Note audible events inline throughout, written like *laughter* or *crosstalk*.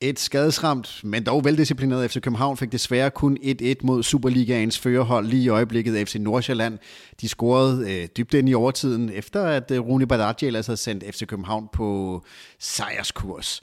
Et skadesramt, men dog veldisciplineret FC København fik desværre kun 1-1 mod Superligaens førerhold lige i øjeblikket FC Nordsjælland. De scorede øh, dybt ind i overtiden, efter at øh, Rune Badaji ellers havde sendt FC København på sejrskurs.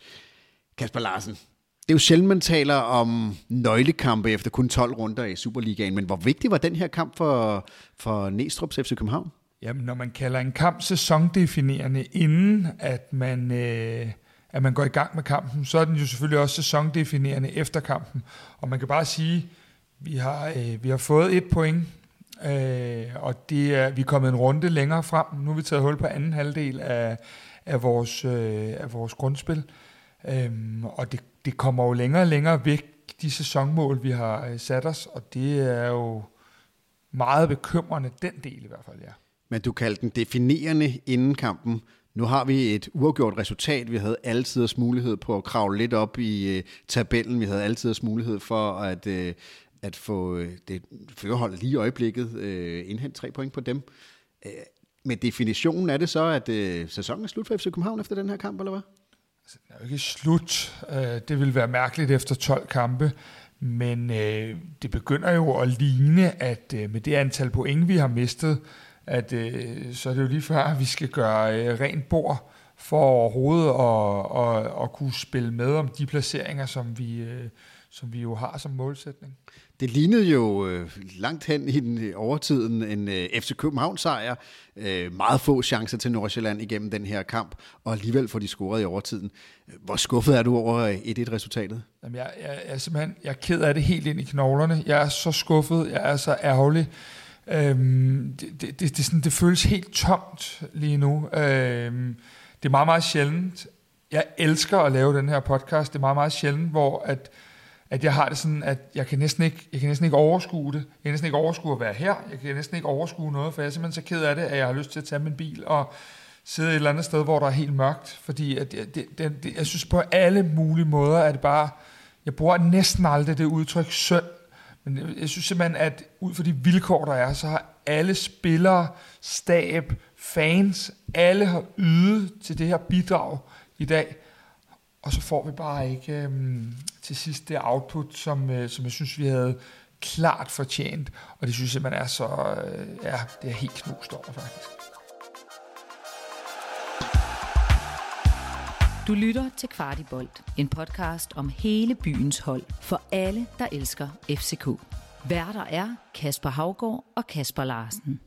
Kasper Larsen, det er jo sjældent, man taler om nøglekampe efter kun 12 runder i Superligaen, men hvor vigtig var den her kamp for, for Næstrup's FC København? Jamen, når man kalder en kamp sæsondefinerende, inden at man... Øh at man går i gang med kampen, så er den jo selvfølgelig også sæsondefinerende efter kampen. Og man kan bare sige, vi har, øh, vi har fået et point, øh, og det er, vi er kommet en runde længere frem. Nu har vi taget hul på anden halvdel af, af, vores, øh, af vores grundspil. Øh, og det, det kommer jo længere og længere væk, de sæsonmål, vi har øh, sat os, og det er jo meget bekymrende, den del i hvert fald, ja. Men du kaldte den definerende inden kampen. Nu har vi et uafgjort resultat. Vi havde altid mulighed på at kravle lidt op i øh, tabellen. Vi havde altid mulighed for at, øh, at få øh, det førerhold lige i øjeblikket øh, indhente tre point på dem. Øh, med definitionen er det så, at øh, sæsonen er slut for FC København efter den her kamp, eller hvad? Altså, den er jo ikke slut. Øh, det vil være mærkeligt efter 12 kampe. Men øh, det begynder jo at ligne, at øh, med det antal point, vi har mistet, at øh, så er det jo lige før, at vi skal gøre øh, rent bord for overhovedet at, at, at kunne spille med om de placeringer, som vi, øh, som vi jo har som målsætning. Det lignede jo øh, langt hen i den øh, overtiden en øh, FC København sejr. Øh, meget få chancer til Nordsjælland igennem den her kamp, og alligevel får de scoret i overtiden. Hvor skuffet er du over 1-1-resultatet? Jamen, jeg, jeg, jeg, er simpelthen jeg er ked af det helt ind i knoglerne. Jeg er så skuffet, jeg er så ærgerlig. Øhm, det, det, det, det, sådan, det føles helt tomt lige nu. Øhm, det er meget, meget sjældent. Jeg elsker at lave den her podcast. Det er meget, meget sjældent, hvor at, at jeg har det sådan, at jeg kan, næsten ikke, jeg kan næsten ikke overskue det. Jeg kan næsten ikke overskue at være her. Jeg kan næsten ikke overskue noget, for jeg er simpelthen så ked af det, at jeg har lyst til at tage min bil og sidde et eller andet sted, hvor der er helt mørkt. Fordi at det, det, det, jeg synes på alle mulige måder, at det bare... Jeg bruger næsten aldrig det udtryk synd men jeg synes simpelthen, at ud fra de vilkår, der er, så har alle spillere, stab, fans, alle har ydet til det her bidrag i dag. Og så får vi bare ikke øhm, til sidst det output, som, øh, som jeg synes, vi havde klart fortjent. Og det synes jeg simpelthen er så, øh, ja, det er helt knust over faktisk. Du lytter til Kvartibolt, en podcast om hele byens hold for alle, der elsker FCK. Værter er Kasper Havgård og Kasper Larsen.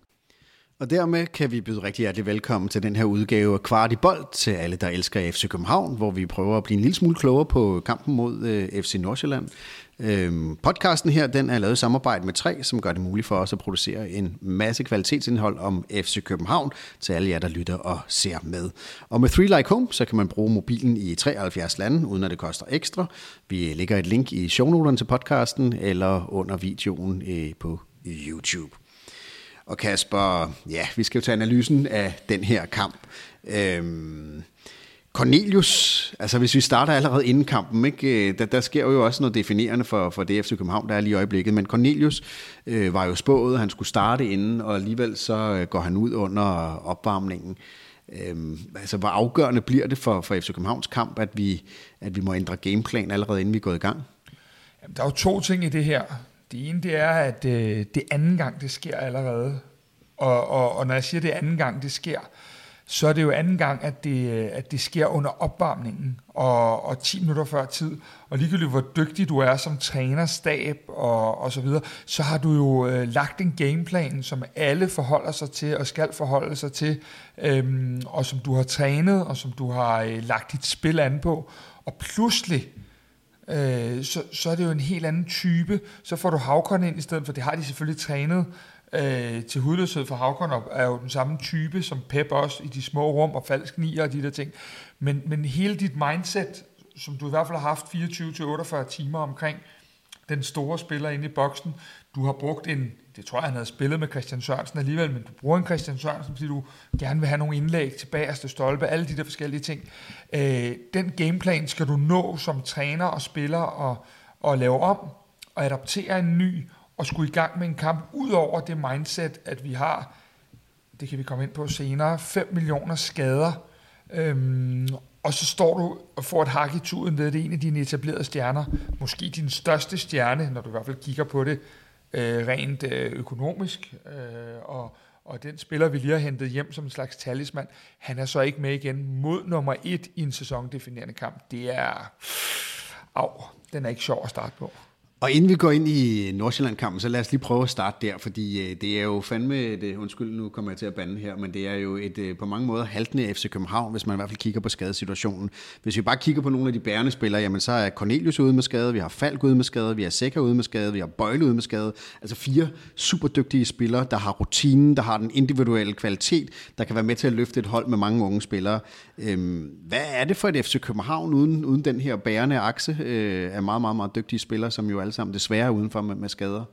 Og dermed kan vi byde rigtig hjertelig velkommen til den her udgave af Kvartibolt til alle, der elsker FC København, hvor vi prøver at blive en lille smule klogere på kampen mod øh, FC Nordsjælland. Øhm, podcasten her, den er lavet i samarbejde med tre, som gør det muligt for os at producere en masse kvalitetsindhold om FC København til alle jer, der lytter og ser med. Og med 3 Like Home, så kan man bruge mobilen i 73 lande, uden at det koster ekstra. Vi lægger et link i shownoterne til podcasten, eller under videoen øh, på YouTube. Og Kasper, ja, vi skal jo tage analysen af den her kamp. Øhm, Cornelius, altså hvis vi starter allerede inden kampen, ikke, øh, der, der sker jo også noget definerende for, for DFC København, der er lige i øjeblikket, men Cornelius øh, var jo spået, at han skulle starte inden, og alligevel så øh, går han ud under opvarmningen. Øhm, altså hvor afgørende bliver det for, for FC Københavns kamp, at vi, at vi må ændre gameplan allerede inden vi går i gang? Jamen, der er jo to ting i det her. Det ene det er, at øh, det anden gang det sker allerede, og, og, og når jeg siger det anden gang det sker, så er det jo anden gang, at det, øh, at det sker under opvarmningen og, og 10 minutter før tid. Og ligegyldigt hvor dygtig du er som træner, stab og, og så videre, så har du jo øh, lagt en gameplan, som alle forholder sig til og skal forholde sig til, øhm, og som du har trænet og som du har øh, lagt dit spil an på. Og pludselig, øh, så, så er det jo en helt anden type. Så får du havkorn ind i stedet for, det har de selvfølgelig trænet øh, til hudløshed for Havkon er jo den samme type som Pep også i de små rum og falsk nier og de der ting. Men, men hele dit mindset, som du i hvert fald har haft 24-48 timer omkring den store spiller inde i boksen, du har brugt en, det tror jeg han havde spillet med Christian Sørensen alligevel, men du bruger en Christian Sørensen, fordi du gerne vil have nogle indlæg til bagerste stolpe, alle de der forskellige ting. Øh, den gameplan skal du nå som træner og spiller og, og lave om og adoptere en ny og skulle i gang med en kamp, ud over det mindset, at vi har, det kan vi komme ind på senere, 5 millioner skader. Øhm, og så står du og får et hak i tuden ved, at det er en af dine etablerede stjerner, måske din største stjerne, når du i hvert fald kigger på det øh, rent øh, økonomisk, øh, og, og den spiller, vi lige har hentet hjem som en slags talisman, han er så ikke med igen mod nummer et i en sæsondefinerende kamp. Det er... Au, den er ikke sjov at starte på. Og inden vi går ind i Nordsjælland-kampen, så lad os lige prøve at starte der, fordi øh, det er jo fandme, et, øh, undskyld, nu kommer jeg til at bande her, men det er jo et øh, på mange måder haltende FC København, hvis man i hvert fald kigger på skadesituationen. Hvis vi bare kigger på nogle af de bærende spillere, jamen så er Cornelius ude med skade, vi har Falk ude med skade, vi har Sækker ude med skade, vi har Bøjle ude med skade. Altså fire super dygtige spillere, der har rutinen, der har den individuelle kvalitet, der kan være med til at løfte et hold med mange unge spillere. Øhm, hvad er det for et FC København uden, uden den her bærende akse øh, af meget, meget, meget dygtige spillere, som jo alle sammen desværre udenfor med, med skader.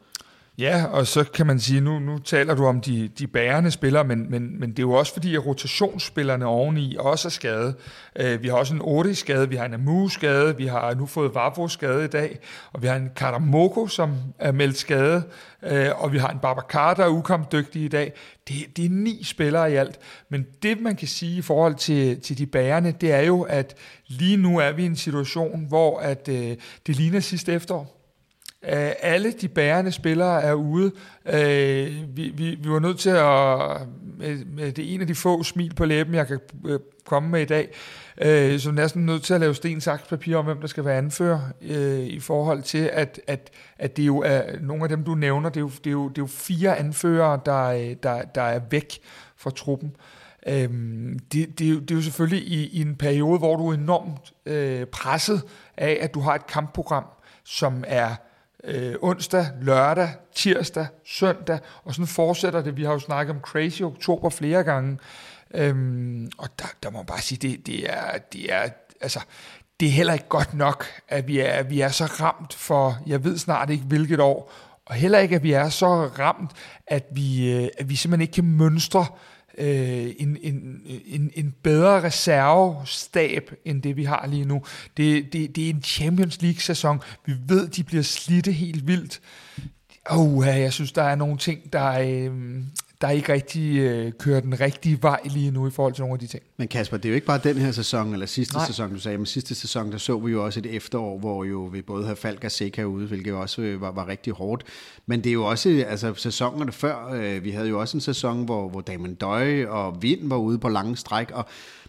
Ja, og så kan man sige, nu, nu taler du om de, de bærende spillere, men, men, men det er jo også fordi, at rotationsspillerne oveni også er skadet. Øh, vi har også en Odi skade, vi har en Amu skade, vi har nu fået Vavro skade i dag, og vi har en Karamoko, som er meldt skade, øh, og vi har en Babacar, der er ukampdygtig i dag. Det, det er ni spillere i alt. Men det, man kan sige i forhold til, til de bærende, det er jo, at lige nu er vi i en situation, hvor at, øh, det ligner sidste efterår Øh, alle de bærende spillere er ude. Øh, vi, vi, vi var nødt til at, med, med det ene af de få smil på læben, jeg kan øh, komme med i dag, øh, så næsten nødt til at lave sten, saks, papir om, hvem der skal være anfører, øh, i forhold til, at, at, at det jo er, nogle af dem, du nævner, det er jo, det er jo, det er jo fire anfører, der, øh, der, der er væk fra truppen. Øhm, det, det, det er jo selvfølgelig i, i en periode, hvor du er enormt øh, presset af, at du har et kampprogram, som er øh, onsdag, lørdag, tirsdag, søndag, og sådan fortsætter det. Vi har jo snakket om Crazy Oktober flere gange, øhm, og der, der må man bare sige, det, det, er, det, er, altså, det er heller ikke godt nok, at vi er, at vi er så ramt for, jeg ved snart ikke hvilket år, og heller ikke, at vi er så ramt, at vi, øh, at vi simpelthen ikke kan mønstre øh, Øh, en, en, en, en bedre reservestab, end det vi har lige nu. Det, det, det er en Champions League-sæson. Vi ved, de bliver slidte helt vildt. Oh, jeg synes, der er nogle ting, der, øh, der ikke rigtig øh, kører den rigtige vej lige nu i forhold til nogle af de ting. Men Kasper, det er jo ikke bare den her sæson, eller sidste Nej. sæson, du sagde, men sidste sæson, der så vi jo også et efterår, hvor jo vi både havde Falk og Seca ude, hvilket også øh, var, var rigtig hårdt. Men det er jo også, altså sæsonerne før, øh, vi havde jo også en sæson, hvor, hvor Damon Døje og Vind var ude på lange stræk, og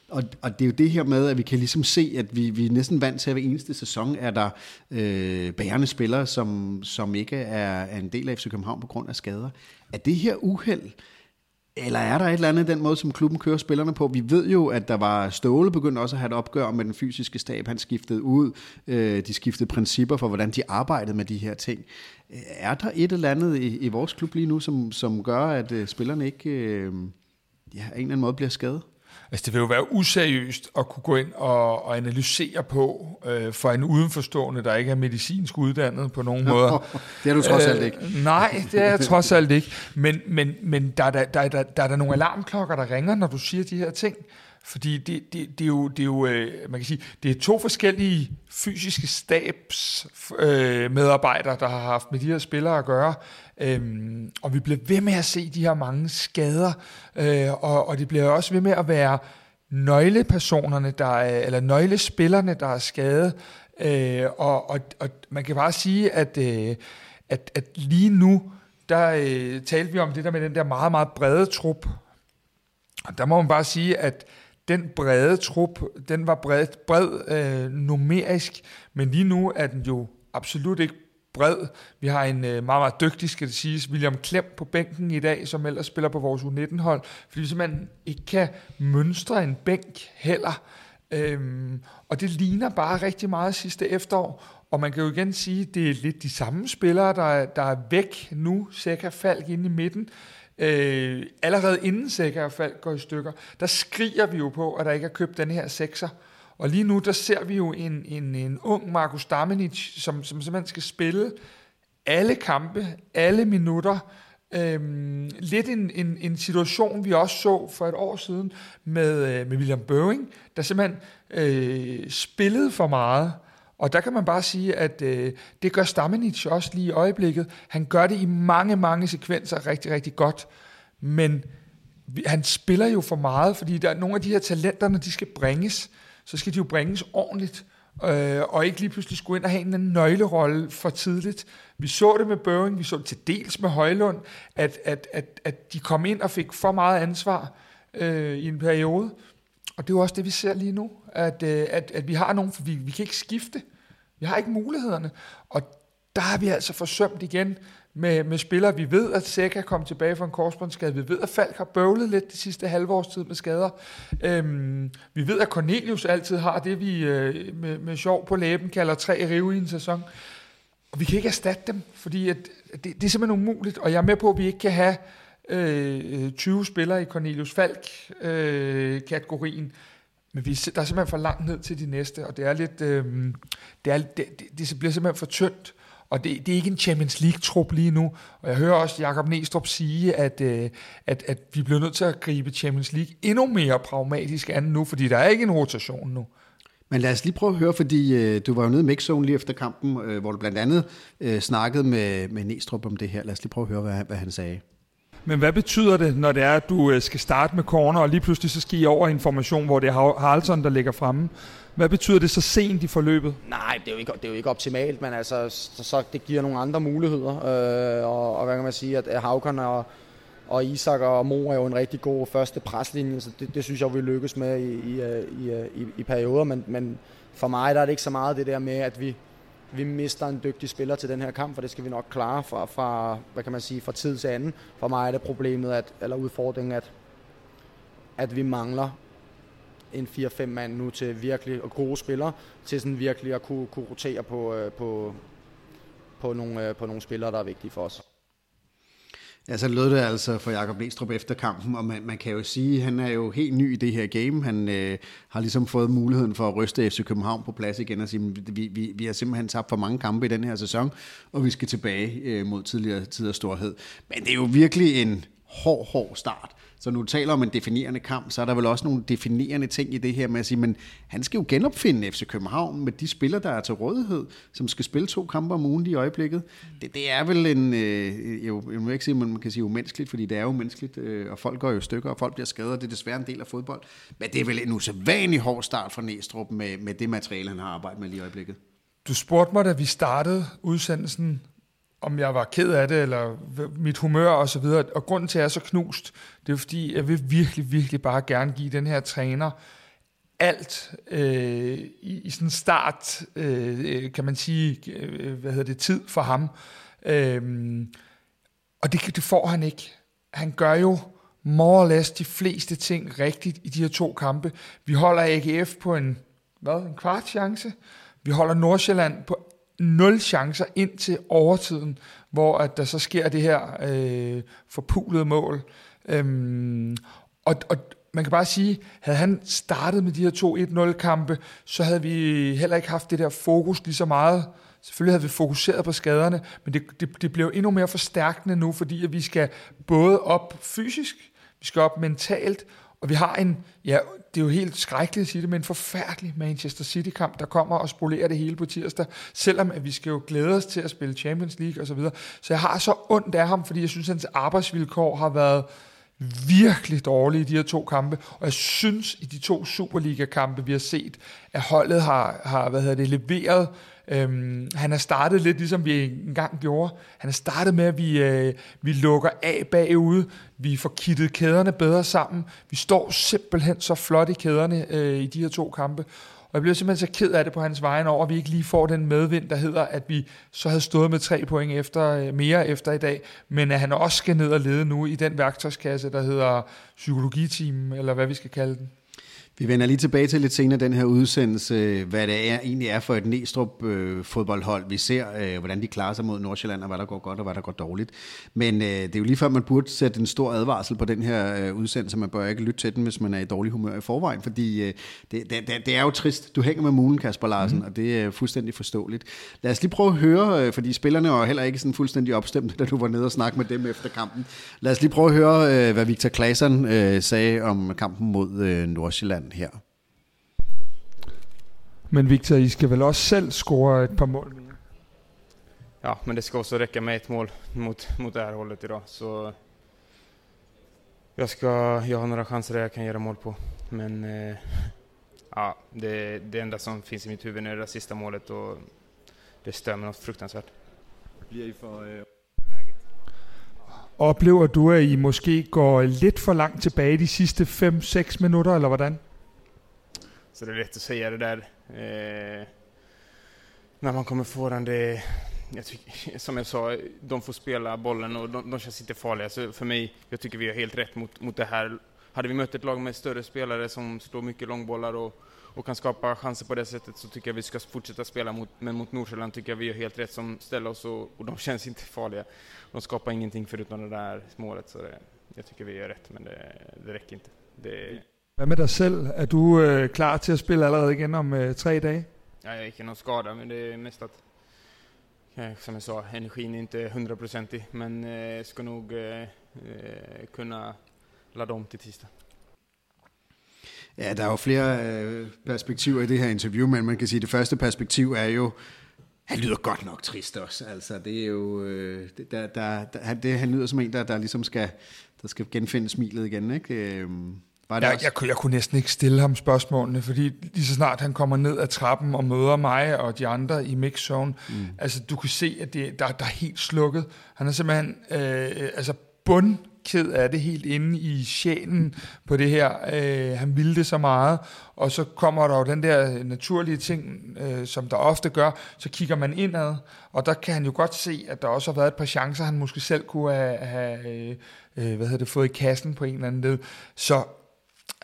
og, og det er jo det her med, at vi kan ligesom se, at vi, vi er næsten vant til, at hver eneste sæson er der øh, bærende spillere, som, som ikke er, er en del af FC København på grund af skader. Er det her uheld, eller er der et eller andet den måde, som klubben kører spillerne på? Vi ved jo, at der var Ståle begyndte også at have et opgør med den fysiske stab. Han skiftede ud. Øh, de skiftede principper for, hvordan de arbejdede med de her ting. Er der et eller andet i, i vores klub lige nu, som, som gør, at øh, spillerne ikke øh, ja, en eller anden måde bliver skadet? Altså det vil jo være useriøst at kunne gå ind og, og analysere på øh, for en udenforstående, der ikke er medicinsk uddannet på nogen *laughs* måde. det er du trods alt ikke. Øh, nej, det er jeg *laughs* trods alt ikke. Men, men, men der, der, der, der, der er der nogle alarmklokker, der ringer, når du siger de her ting. Fordi det, det, det er jo, det er jo øh, man kan sige, det er to forskellige fysiske stabs øh, der har haft med de her spillere at gøre. Øhm, og vi bliver ved med at se de her mange skader, øh, og, og det bliver også ved med at være nøglepersonerne, der er, eller nøglespillerne, der er skadet. Øh, og, og, og man kan bare sige, at, øh, at, at lige nu, der øh, talte vi om det der med den der meget, meget brede trup. Og der må man bare sige, at den brede trup, den var bred, bred øh, numerisk, men lige nu er den jo absolut ikke bred. Vi har en øh, meget, meget dygtig, skal det siges, William Klem på bænken i dag, som ellers spiller på vores U19-hold, fordi vi simpelthen ikke kan mønstre en bænk heller. Øhm, og det ligner bare rigtig meget sidste efterår, og man kan jo igen sige, at det er lidt de samme spillere, der, der er væk nu. Sækker Falk inde i midten. Øh, allerede inden Sækker og Falk går i stykker, der skriger vi jo på, at der ikke er købt den her sekser. Og lige nu, der ser vi jo en, en, en ung Markus Damenic, som, som simpelthen skal spille alle kampe, alle minutter. Øhm, lidt en, en, en situation, vi også så for et år siden med, øh, med William Boeing, der simpelthen øh, spillede for meget. Og der kan man bare sige, at øh, det gør Stamenic også lige i øjeblikket. Han gør det i mange, mange sekvenser rigtig, rigtig godt. Men han spiller jo for meget, fordi der er nogle af de her talenter, de skal bringes, så skal de jo bringes ordentligt, øh, og ikke lige pludselig skulle ind og have en anden nøglerolle for tidligt. Vi så det med Børing, vi så det til dels med Højlund, at, at, at, at de kom ind og fik for meget ansvar øh, i en periode, og det er jo også det, vi ser lige nu, at, øh, at, at vi har nogen, for vi, vi kan ikke skifte. Vi har ikke mulighederne. Og der har vi altså forsømt igen med, med spillere. Vi ved, at Seca kom tilbage fra en korsbåndsskade. Vi ved, at Falk har bøvlet lidt de sidste halve års tid med skader. Øhm, vi ved, at Cornelius altid har det, vi øh, med, med sjov på læben kalder tre rive i en sæson. Og vi kan ikke erstatte dem, fordi at, det, det er simpelthen umuligt. Og jeg er med på, at vi ikke kan have øh, 20 spillere i Cornelius Falk-kategorien. Øh, men vi, der er simpelthen for langt ned til de næste, og det er lidt, øh, det, er, det, det, det bliver simpelthen for tyndt. Og det, det er ikke en Champions League-trup lige nu. Og jeg hører også Jakob Næstrup sige, at, øh, at, at vi bliver nødt til at gribe Champions League endnu mere pragmatisk an nu, fordi der er ikke en rotation nu. Men lad os lige prøve at høre, fordi øh, du var jo nede i mixzone lige efter kampen, øh, hvor du blandt andet øh, snakkede med, med Næstrup om det her. Lad os lige prøve at høre, hvad, hvad han sagde. Men hvad betyder det, når det er, at du øh, skal starte med corner, og lige pludselig så skal I over information, hvor det er Haraldsson, der ligger fremme? Hvad betyder det så sent i forløbet? Nej, det er jo ikke, det er jo ikke optimalt, men altså, så, så det giver nogle andre muligheder. Øh, og, og hvad kan man sige, at Havkon og, og Isak og Mo er jo en rigtig god første preslinje, så det, det synes jeg, vi lykkes med i, i, i, i, i perioder. Men, men for mig der er det ikke så meget det der med, at vi, vi mister en dygtig spiller til den her kamp, for det skal vi nok klare fra, fra, hvad kan man sige, fra tid til anden. For mig er det problemet, at, eller udfordringen, at, at vi mangler en 4-5 mand nu til virkelig og gode spillere, til sådan virkelig at kunne, kunne rotere på, øh, på, på, nogle, øh, på nogle spillere, der er vigtige for os. Ja, så lød det altså for Jakob Næstrup efter kampen, og man, man kan jo sige, at han er jo helt ny i det her game. Han øh, har ligesom fået muligheden for at ryste FC København på plads igen og sige, at vi, vi, vi har simpelthen tabt for mange kampe i den her sæson, og vi skal tilbage øh, mod tidligere tiders storhed. Men det er jo virkelig en hård, hård start så nu taler om en definerende kamp, så er der vel også nogle definerende ting i det her med at sige, men han skal jo genopfinde FC København med de spillere, der er til rådighed, som skal spille to kampe om ugen i øjeblikket. Det, det er vel en, øh, jo, jeg må ikke sige, man kan sige umenneskeligt, fordi det er jo menneskeligt, øh, og folk går jo stykker, og folk bliver skadet, det er desværre en del af fodbold. Men det er vel en usædvanlig hård start for Næstrup med, med det materiale, han har arbejdet med lige i øjeblikket. Du spurgte mig, da vi startede udsendelsen, om jeg var ked af det, eller mit humør og så videre. Og grunden til, at jeg er så knust, det er fordi, jeg vil virkelig, virkelig bare gerne give den her træner alt øh, i, i sådan start, øh, kan man sige, øh, hvad hedder det, tid for ham. Øh, og det, det får han ikke. Han gør jo more or less de fleste ting rigtigt i de her to kampe. Vi holder AGF på en, hvad, en kvart chance. Vi holder Nordsjælland på nul chancer ind til overtiden, hvor at der så sker det her øh, forpulede mål. Øhm, og, og man kan bare sige, havde han startet med de her to 1-0 kampe, så havde vi heller ikke haft det der fokus lige så meget. Selvfølgelig havde vi fokuseret på skaderne, men det, det, det blev endnu mere forstærkende nu, fordi at vi skal både op fysisk, vi skal op mentalt, og vi har en, ja, det er jo helt skrækkeligt at sige det, men en forfærdelig Manchester City-kamp, der kommer og spolerer det hele på tirsdag, selvom at vi skal jo glæde os til at spille Champions League osv. Så, videre. så jeg har så ondt af ham, fordi jeg synes, at hans arbejdsvilkår har været virkelig dårlige i de her to kampe, og jeg synes i de to Superliga-kampe, vi har set, at holdet har, har hvad hedder det, leveret Øhm, han har startet lidt ligesom vi engang gjorde. Han har startet med, at vi, øh, vi lukker af bagude. Vi får kittet kæderne bedre sammen. Vi står simpelthen så flot i kæderne øh, i de her to kampe. Og jeg bliver simpelthen så ked af det på hans vejen over, at vi ikke lige får den medvind, der hedder, at vi så havde stået med tre point efter, øh, mere efter i dag, men at han også skal ned og lede nu i den værktøjskasse, der hedder psykologiteam, eller hvad vi skal kalde den. Vi vender lige tilbage til lidt senere den her udsendelse, hvad det er, egentlig er for et Næstrup øh, fodboldhold. Vi ser, øh, hvordan de klarer sig mod Nordsjælland, og hvad der går godt, og hvad der går dårligt. Men øh, det er jo lige før, man burde sætte en stor advarsel på den her øh, udsendelse. Man bør ikke lytte til den, hvis man er i dårlig humør i forvejen, fordi øh, det, det, det er jo trist. Du hænger med mulen, Kasper Larsen, mm. og det er fuldstændig forståeligt. Lad os lige prøve at høre, øh, fordi spillerne var heller ikke sådan fuldstændig opstemte, da du var nede og snakke med dem efter kampen. Lad os lige prøve at høre, øh, hvad Victor Claesson øh, sagde om kampen mod øh, Nordsjælland her. Men Victor, I skal vel også selv score et par mål mere? Ja, men det ska också räcka med ett mål mot, mot det här hållet idag. Så jag, ska, jag har några chanser där jag kan göra mål på. Men eh, ja, det, det enda som finns i mitt huvud nu är det sista målet och det stör mig något fruktansvärt. Bliver I for... Øh, Oplever du, at I måske går lidt for langt tilbage de sidste 5-6 minutter, eller hvordan? Så det är lätt att säga det där. Eh, när man kommer få det, jag tycker, *laughs* som jag sa, de får spela bollen och de, de känns inte farliga. Så för mig, jag tycker vi har helt rätt mot, mot det här. Hade vi mött ett lag med större spelare som slår mycket långbollar och, och kan skapa chanser på det sättet så tycker jag vi ska fortsätta spela mot, men mot Nordsjälland tycker jag vi gör helt rätt som ställer oss och, och de *laughs* känns inte farliga. De skapar ingenting förutom det där målet så det, jag tycker vi gör rätt men det, det räcker inte. Det, hvad med dig selv? Er du øh, klar til at spille allerede igen om øh, tre dage? Ja, jag gick någon skada, men det är mest att, ja, som jag sa, energin är inte hundraprocentig, men eh, ska nog eh, eh, kunna ladda om till tisdag. Ja, der er jo flere øh, perspektiver i det her interview, men man kan sige, at det første perspektiv er jo, han lyder godt nok trist også. Altså, det er jo, øh, det, der, der, der, han, det, han lyder som en, der, der ligesom skal, der skal genfinde smilet igen, ikke? Øh, var det Jeg, jeg, kunne- jeg kunne næsten ikke stille ham spørgsmålene, fordi lige så snart han kommer ned ad trappen og møder mig og de andre i mixzone, mm. altså du kan se, at det, der, der er helt slukket. Han er simpelthen øh, altså bundked af det helt inde i sjælen på det her. Øh, han ville det så meget, og så kommer der jo den der naturlige ting, øh, som der ofte gør, så kigger man indad, og der kan han jo godt se, at der også har været et par chancer, han måske selv kunne have, have øh, øh, hvad hedder det, fået i kassen på en eller anden led. Så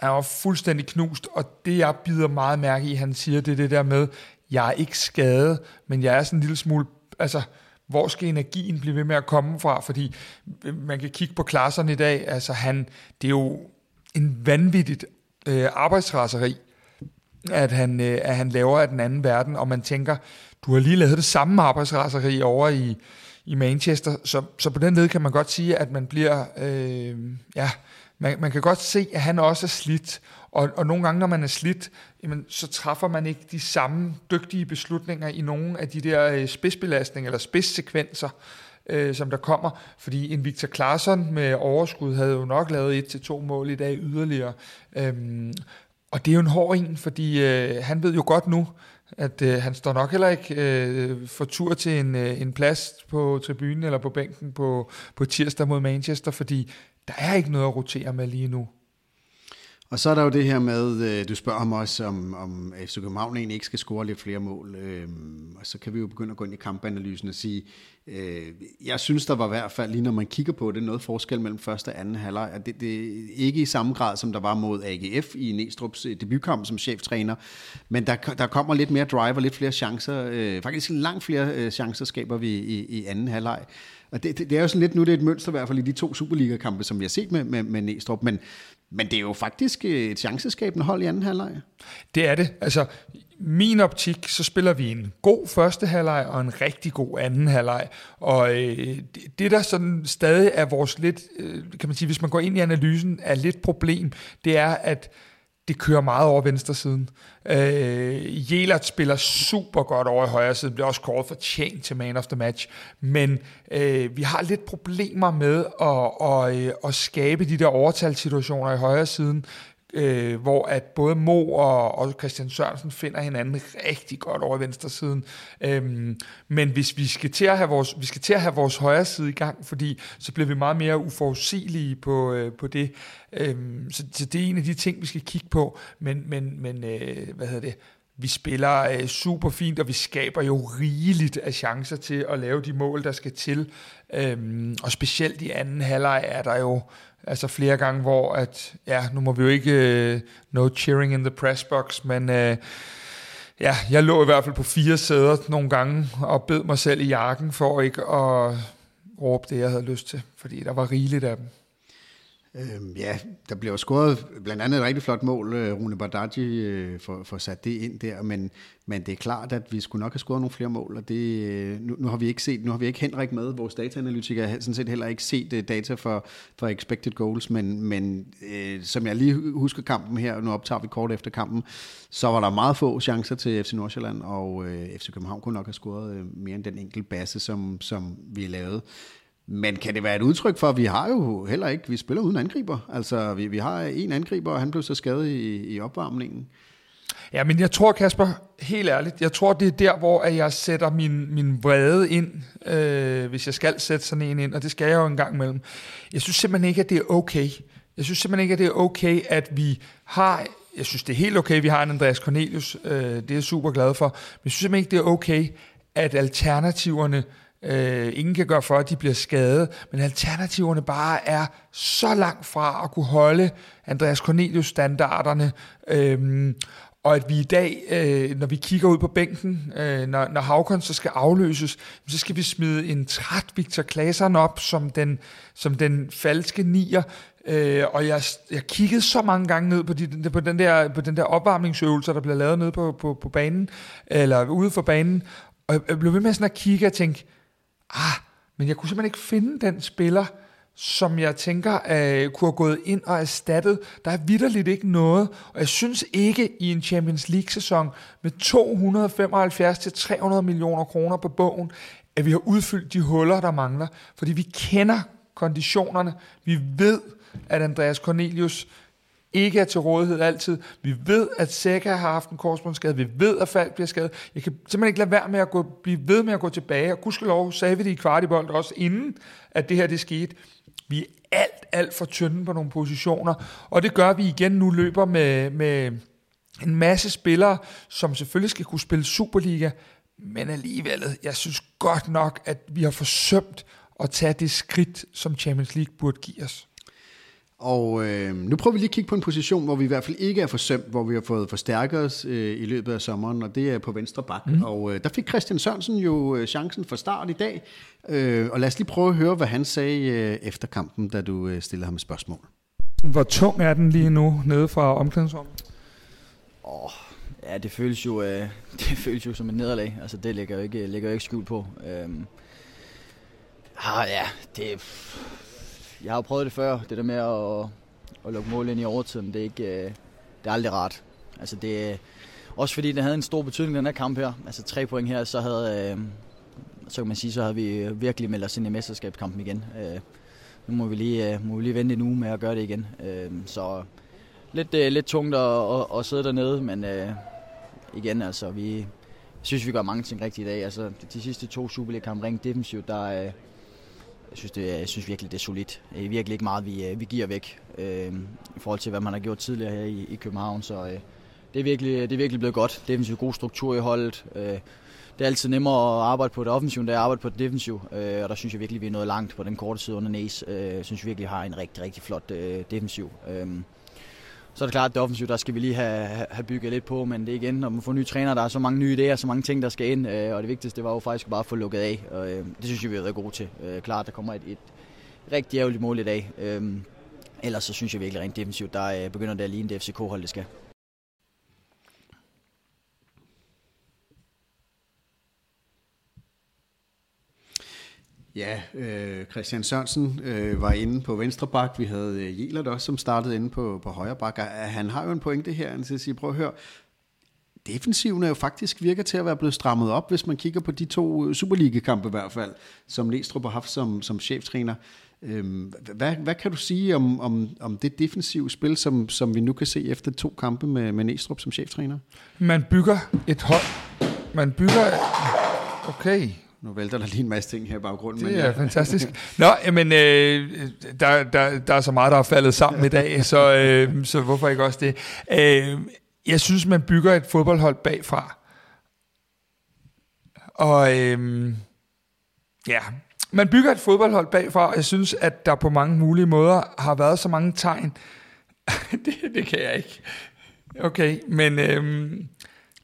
han var fuldstændig knust, og det jeg bider meget mærke i, han siger, det er det der med, jeg er ikke skadet, men jeg er sådan en lille smule, altså, hvor skal energien blive ved med at komme fra? Fordi øh, man kan kigge på klasserne i dag, altså han, det er jo en vanvittigt øh, arbejdsraseri, at han, øh, at han laver af den anden verden, og man tænker, du har lige lavet det samme arbejdsraseri over i, i Manchester, så, så på den led kan man godt sige, at man bliver, øh, ja, man, man kan godt se, at han også er slidt, og, og nogle gange, når man er slidt, jamen, så træffer man ikke de samme dygtige beslutninger i nogle af de der øh, spidsbelastninger eller spidssekvenser, øh, som der kommer, fordi en Victor Claesson med overskud havde jo nok lavet et til to mål i dag yderligere. Øhm, og det er jo en hård en, fordi øh, han ved jo godt nu, at øh, han står nok heller ikke øh, for tur til en, øh, en plads på tribunen eller på bænken på, på tirsdag mod Manchester, fordi der er ikke noget at rotere med lige nu. Og så er der jo det her med, øh, du spørger ham også, om, om FC København egentlig ikke skal score lidt flere mål. Øhm, og så kan vi jo begynde at gå ind i kampanalysen og sige, øh, jeg synes, der var i hvert fald, lige når man kigger på det, noget forskel mellem første og anden halvleg. Og Det, det er ikke i samme grad, som der var mod AGF i Næstrup's øh, debutkamp som cheftræner, men der, der kommer lidt mere drive og lidt flere chancer. Øh, faktisk langt flere øh, chancer skaber vi i, i anden halvleg. Og det, det, det er jo sådan lidt, nu er et mønster i hvert fald i de to Superliga-kampe, som vi har set med, med, med Næstrup, men, men det er jo faktisk øh, et chanceskabende hold i anden halvleg. Det er det. Altså, min optik, så spiller vi en god første halvleg og en rigtig god anden halvleg. Og øh, det, det, der sådan stadig er vores lidt, øh, kan man sige, hvis man går ind i analysen, er lidt problem, det er, at det kører meget over venstre siden. Øh, Jelert spiller super godt over i højre side, bliver også kåret for tjent til man of the match, men øh, vi har lidt problemer med at, at, øh, at skabe de der overtalssituationer i højre siden, øh, hvor at både Mo og, og Christian Sørensen finder hinanden rigtig godt over venstre siden. Øhm, men hvis vi skal til at have vores, vi skal til at have vores højre side i gang, fordi så bliver vi meget mere uforudsigelige på, øh, på det. Øhm, så, så det er en af de ting, vi skal kigge på. Men, men, men øh, hvad hedder det? Vi spiller øh, super fint, og vi skaber jo rigeligt af chancer til at lave de mål, der skal til. Øhm, og specielt i anden halvleg er der jo altså flere gange, hvor at, ja, nu må vi jo ikke, øh, no cheering in the press box, men øh, ja, jeg lå i hvert fald på fire sæder nogle gange, og bed mig selv i jakken for ikke at råbe det, jeg havde lyst til, fordi der var rigeligt af dem. Øhm, ja, der blev scoret blandt andet et rigtig flot mål. Øh, Rune Bardaggi øh, for, for sat det ind der, men, men det er klart, at vi skulle nok have scoret nogle flere mål, og det, øh, nu, nu, har vi ikke set, nu har vi ikke Henrik med, vores dataanalytiker har sådan set heller ikke set øh, data for, for expected goals, men, men øh, som jeg lige husker kampen her, nu optager vi kort efter kampen, så var der meget få chancer til FC Nordsjælland, og øh, FC København kunne nok have scoret øh, mere end den enkelte basse, som, som vi lavede. Men kan det være et udtryk for, at vi har jo heller ikke, vi spiller uden angriber. Altså, vi, vi har en angriber, og han blev så skadet i, i opvarmningen. Ja, men jeg tror, Kasper, helt ærligt, jeg tror, det er der, hvor jeg sætter min, min vrede ind, øh, hvis jeg skal sætte sådan en ind, og det skal jeg jo en gang imellem. Jeg synes simpelthen ikke, at det er okay. Jeg synes simpelthen ikke, at det er okay, at vi har jeg synes, det er helt okay, vi har en Andreas Cornelius. Øh, det er jeg super glad for. Men jeg synes simpelthen ikke, det er okay, at alternativerne, øh, Øh, ingen kan gøre for, at de bliver skadet, men alternativerne bare er så langt fra at kunne holde Andreas Cornelius-standarderne. Øh, og at vi i dag, øh, når vi kigger ud på bænken, øh, når, når Havkon så skal afløses, så skal vi smide en træt Victor Klaseren op som den, som den falske nier. Øh, og jeg, jeg kiggede så mange gange ned på, de, på, den der, på den der opvarmningsøvelse, der bliver lavet nede på, på, på banen, eller ude for banen, og jeg blev ved med sådan at kigge og tænke, ah, men jeg kunne simpelthen ikke finde den spiller, som jeg tænker uh, kunne have gået ind og erstattet. Der er vidderligt ikke noget, og jeg synes ikke i en Champions League-sæson med 275-300 millioner kroner på bogen, at vi har udfyldt de huller, der mangler. Fordi vi kender konditionerne. Vi ved, at Andreas Cornelius ikke er til rådighed altid. Vi ved, at Seca har haft en korsbåndsskade. Vi ved, at Falk bliver skadet. Jeg kan simpelthen ikke lade være med at gå, blive ved med at gå tilbage. Og gudskelov sagde vi det i kvartibold også, inden at det her det skete. Vi er alt, alt for tynde på nogle positioner. Og det gør vi igen nu løber med, med en masse spillere, som selvfølgelig skal kunne spille Superliga. Men alligevel, jeg synes godt nok, at vi har forsømt at tage det skridt, som Champions League burde give os. Og øh, nu prøver vi lige at kigge på en position, hvor vi i hvert fald ikke er forsømt, hvor vi har fået forstærket os øh, i løbet af sommeren, og det er på venstre bak. Mm. Og øh, der fik Christian Sørensen jo øh, chancen for start i dag. Øh, og lad os lige prøve at høre, hvad han sagde øh, efter kampen, da du øh, stillede ham et spørgsmål. Hvor tung er den lige nu nede fra omklædningsrummet? Åh, oh, ja, det føles jo, øh, *laughs* det føles jo som et nederlag. Altså, det ligger jo ikke, ligger jo ikke skjult på. Øhm, ah, ja, det, jeg har jo prøvet det før, det der med at, at lukke mål ind i overtiden, det er, ikke, øh, det er aldrig rart. Altså det, også fordi det havde en stor betydning den her kamp her, altså tre point her, så havde, øh, så kan man sige, så havde vi virkelig meldt os ind i mesterskabskampen igen. Øh, nu må vi lige, må vi lige vente en uge med at gøre det igen. Så lidt, lidt tungt at, at, at sidde dernede, men igen, altså vi, synes, vi gør mange ting rigtigt i dag. Altså de sidste to Superliga-kampe rent defensivt, der, jeg synes, det, jeg synes virkelig, det er solidt. Det er virkelig ikke meget, vi, øh, vi giver væk øh, i forhold til, hvad man har gjort tidligere her i, i København. Så øh, det, er virkelig, det er virkelig blevet godt. Det er en god struktur i holdet. Øh, det er altid nemmere at arbejde på det offensive, end det er at arbejde på det defensive. Øh, og der synes jeg virkelig, vi er nået langt på den korte side under Næs. Øh, jeg synes virkelig, vi har en rigtig, rigtig flot øh, defensiv. Øh, så er det klart, at det offensivt, der skal vi lige have, have bygget lidt på, men det er igen, når man får nye træner, der er så mange nye idéer, så mange ting, der skal ind, øh, og det vigtigste det var jo faktisk bare at få lukket af, og øh, det synes jeg, vi har været gode til. Øh, klart, der kommer et, et rigtig ærgerligt mål i dag. Øh, ellers så synes jeg virkelig rent defensivt, der øh, begynder det at ligne det FCK-hold, det skal. Ja, øh, Christian Sørensen øh, var inde på venstre bak. Vi havde øh, Jelert også, som startede inde på, på højre bak. Øh, han har jo en pointe her, han siger, prøv at høre, defensiven er jo faktisk virker til at være blevet strammet op, hvis man kigger på de to øh, Superliga-kampe i hvert fald, som Næstrup har haft som, som cheftræner. Øhm, hvad, hvad kan du sige om, om, om det defensive spil, som, som vi nu kan se efter to kampe med, med Næstrup som cheftræner? Man bygger et hold. Man bygger... Okay, nu vælter der lige en masse ting her i baggrunden. Det er ja. fantastisk. Nå, men øh, der, der, der er så meget, der er faldet sammen i dag, så, øh, så hvorfor ikke også det? Øh, jeg synes, man bygger et fodboldhold bagfra. Og øh, ja, man bygger et fodboldhold bagfra, og jeg synes, at der på mange mulige måder har været så mange tegn. *laughs* det, det kan jeg ikke. Okay, men... Øh,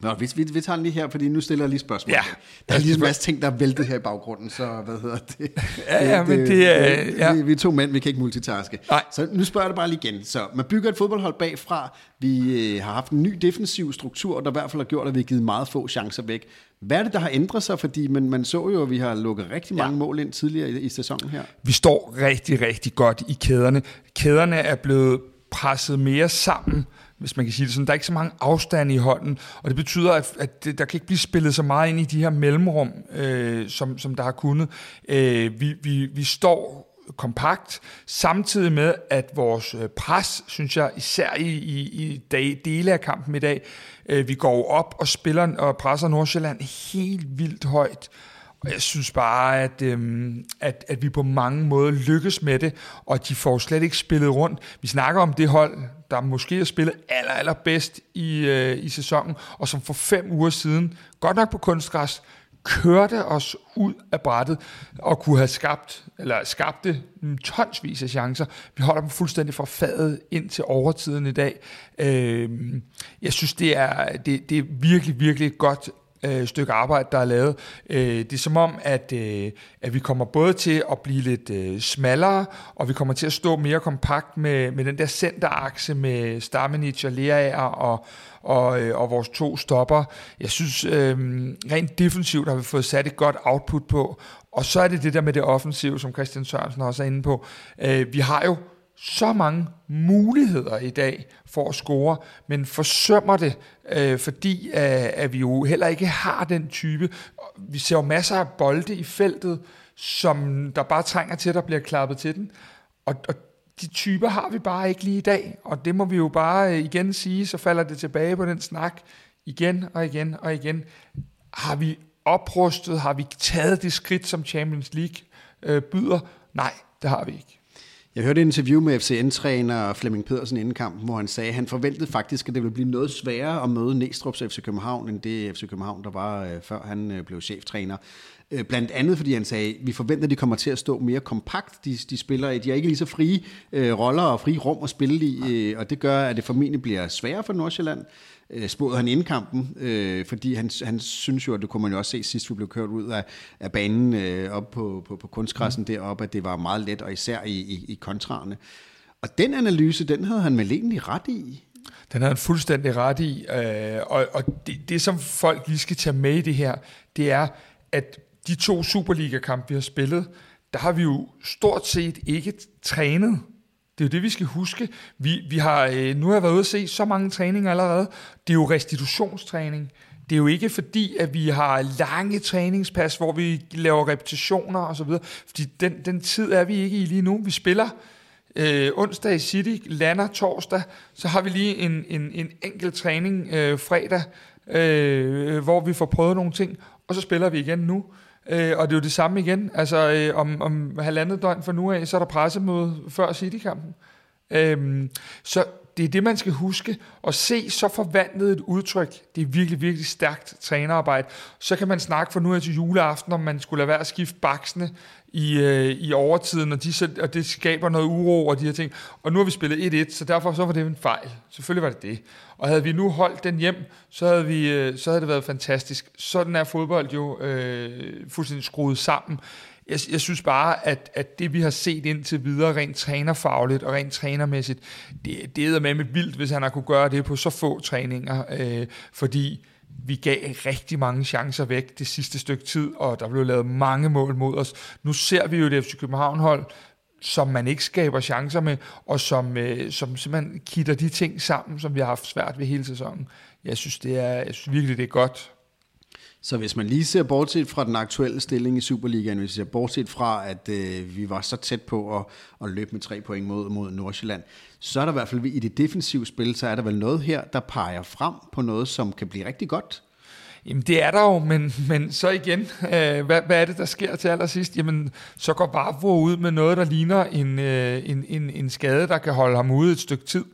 Nå, vi, vi, vi tager den lige her, fordi nu stiller jeg lige spørgsmål. Ja. Der er lige en masse ting, der er væltet her i baggrunden, så hvad hedder det? *laughs* Ja, ja, men det er... Ja. Vi, vi er to mænd, vi kan ikke multitaske. Nej. Så nu spørger jeg dig bare lige igen. Så man bygger et fodboldhold bagfra. Vi øh, har haft en ny defensiv struktur, der i hvert fald har gjort, at vi har givet meget få chancer væk. Hvad er det, der har ændret sig? Fordi man, man så jo, at vi har lukket rigtig mange ja. mål ind tidligere i, i sæsonen her. Vi står rigtig, rigtig godt i kæderne. Kæderne er blevet presset mere sammen hvis man kan sige det sådan. Der er ikke så mange afstande i hånden, og det betyder, at, at der kan ikke blive spillet så meget ind i de her mellemrum, øh, som, som der har kunnet. Øh, vi, vi, vi står kompakt, samtidig med, at vores øh, pres, synes jeg, især i, i, i dag, dele af kampen i dag, øh, vi går op og spiller og presser Nordsjælland helt vildt højt. Og jeg synes bare, at, øhm, at, at vi på mange måder lykkes med det, og de får slet ikke spillet rundt. Vi snakker om det hold, der måske har spillet aller, aller bedst i, øh, i sæsonen, og som for fem uger siden, godt nok på kunstgræs, kørte os ud af brættet og kunne have skabt, eller skabte tonsvis af chancer. Vi holder dem fuldstændig fra fadet ind til overtiden i dag. Øh, jeg synes, det er, det, det er virkelig, virkelig godt øh, stykke arbejde, der er lavet. Øh, det er som om, at, øh, at vi kommer både til at blive lidt øh, smallere, og vi kommer til at stå mere kompakt med, med den der centerakse med Stamenic og Leaer og, og, øh, og vores to stopper. Jeg synes, øh, rent defensivt har vi fået sat et godt output på, og så er det det der med det offensive, som Christian Sørensen også er inde på. Øh, vi har jo så mange muligheder i dag for at score, men forsømmer det, øh, fordi øh, at vi jo heller ikke har den type. Vi ser jo masser af bolde i feltet, som der bare trænger til, at der bliver klappet til den. Og, og de typer har vi bare ikke lige i dag, og det må vi jo bare øh, igen sige, så falder det tilbage på den snak igen og igen og igen. Har vi oprustet, har vi taget det skridt, som Champions League øh, byder? Nej, det har vi ikke. Jeg hørte et interview med FCN-træner Flemming Pedersen inden kampen, hvor han sagde, at han forventede faktisk, at det ville blive noget sværere at møde Næstrup's FC København, end det FC København, der var øh, før han øh, blev cheftræner. Øh, blandt andet fordi han sagde, at vi forventer, at de kommer til at stå mere kompakt. De, de spiller, de har ikke lige så frie øh, roller og frie rum at spille i, øh, og det gør, at det formentlig bliver sværere for Nordsjælland øh, spurgte han inden kampen, øh, fordi han, han synes jo, at det kunne man jo også se sidst, vi blev kørt ud af, af banen øh, op på, på, på kunstgræssen mm. deroppe, at det var meget let, og især i, i, i kontrarne. Og den analyse, den havde han vel egentlig ret i? Den havde han fuldstændig ret i, øh, og, og det, det, som folk lige skal tage med i det her, det er, at de to Superliga-kampe, vi har spillet, der har vi jo stort set ikke trænet det er jo det, vi skal huske. Vi, vi har, øh, nu har jeg været ude at se så mange træninger allerede. Det er jo restitutionstræning. Det er jo ikke fordi, at vi har lange træningspas, hvor vi laver repetitioner og så videre. Fordi den, den tid er vi ikke i lige nu. Vi spiller øh, onsdag i City, lander torsdag, så har vi lige en, en, en enkelt træning øh, fredag, øh, hvor vi får prøvet nogle ting, og så spiller vi igen nu. Øh, og det er jo det samme igen. Altså øh, om, om halvandet døgn fra nu af, så er der pressemøde før City-kampen. Øh, så det er det, man skal huske. At se så forvandlet et udtryk, det er virkelig, virkelig stærkt trænerarbejde. Så kan man snakke for nu af til juleaften, om man skulle lade være at skifte baksene i, øh, i overtiden, og, de, og det skaber noget uro og de her ting. Og nu har vi spillet 1-1, så derfor så var det en fejl. Selvfølgelig var det det. Og havde vi nu holdt den hjem, så havde, vi, øh, så havde det været fantastisk. Sådan er fodbold jo øh, fuldstændig skruet sammen. Jeg, jeg synes bare, at, at det vi har set indtil videre, rent trænerfagligt og rent trænermæssigt, det, det er med med vildt, hvis han har kunne gøre det på så få træninger. Øh, fordi vi gav rigtig mange chancer væk det sidste stykke tid, og der blev lavet mange mål mod os. Nu ser vi jo det FC København-hold, som man ikke skaber chancer med, og som, øh, som simpelthen kitter de ting sammen, som vi har haft svært ved hele sæsonen. Jeg synes, det er, jeg synes virkelig, det er godt. Så hvis man lige ser bortset fra den aktuelle stilling i Superligaen, hvis vi ser bortset fra, at øh, vi var så tæt på at, at løbe med tre point mod, mod Nordsjælland, så er der i hvert fald i det defensive spil, så er der vel noget her, der peger frem på noget, som kan blive rigtig godt. Jamen det er der jo, men, men så igen, øh, hvad, hvad er det, der sker til allersidst? Jamen så går Bavro ud med noget, der ligner en, øh, en, en, en skade, der kan holde ham ude et stykke tid.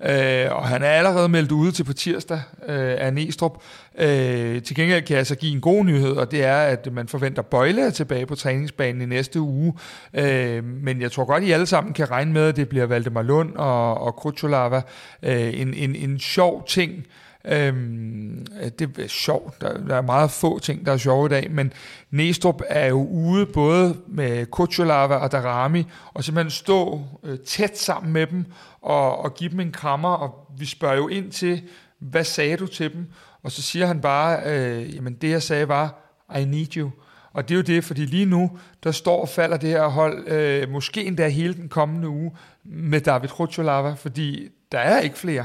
Øh, og han er allerede meldt ude til på tirsdag øh, af Næstrup. Øh, til gengæld kan jeg så give en god nyhed, og det er, at man forventer Bøjle tilbage på træningsbanen i næste uge. Øh, men jeg tror godt, I alle sammen kan regne med, at det bliver Valdemar Lund og, og Krutulava. Øh, en, en, en sjov ting, Øhm, det er sjovt. Der, der er meget få ting, der er sjove i dag, men Næstrup er jo ude både med Kuchulava og Darami, og simpelthen stå øh, tæt sammen med dem og, og give dem en krammer, og vi spørger jo ind til, hvad sagde du til dem? Og så siger han bare, øh, jamen det jeg sagde var, I need you. Og det er jo det, fordi lige nu, der står og falder det her hold, øh, måske endda hele den kommende uge, med David Kuchulava, fordi der er ikke flere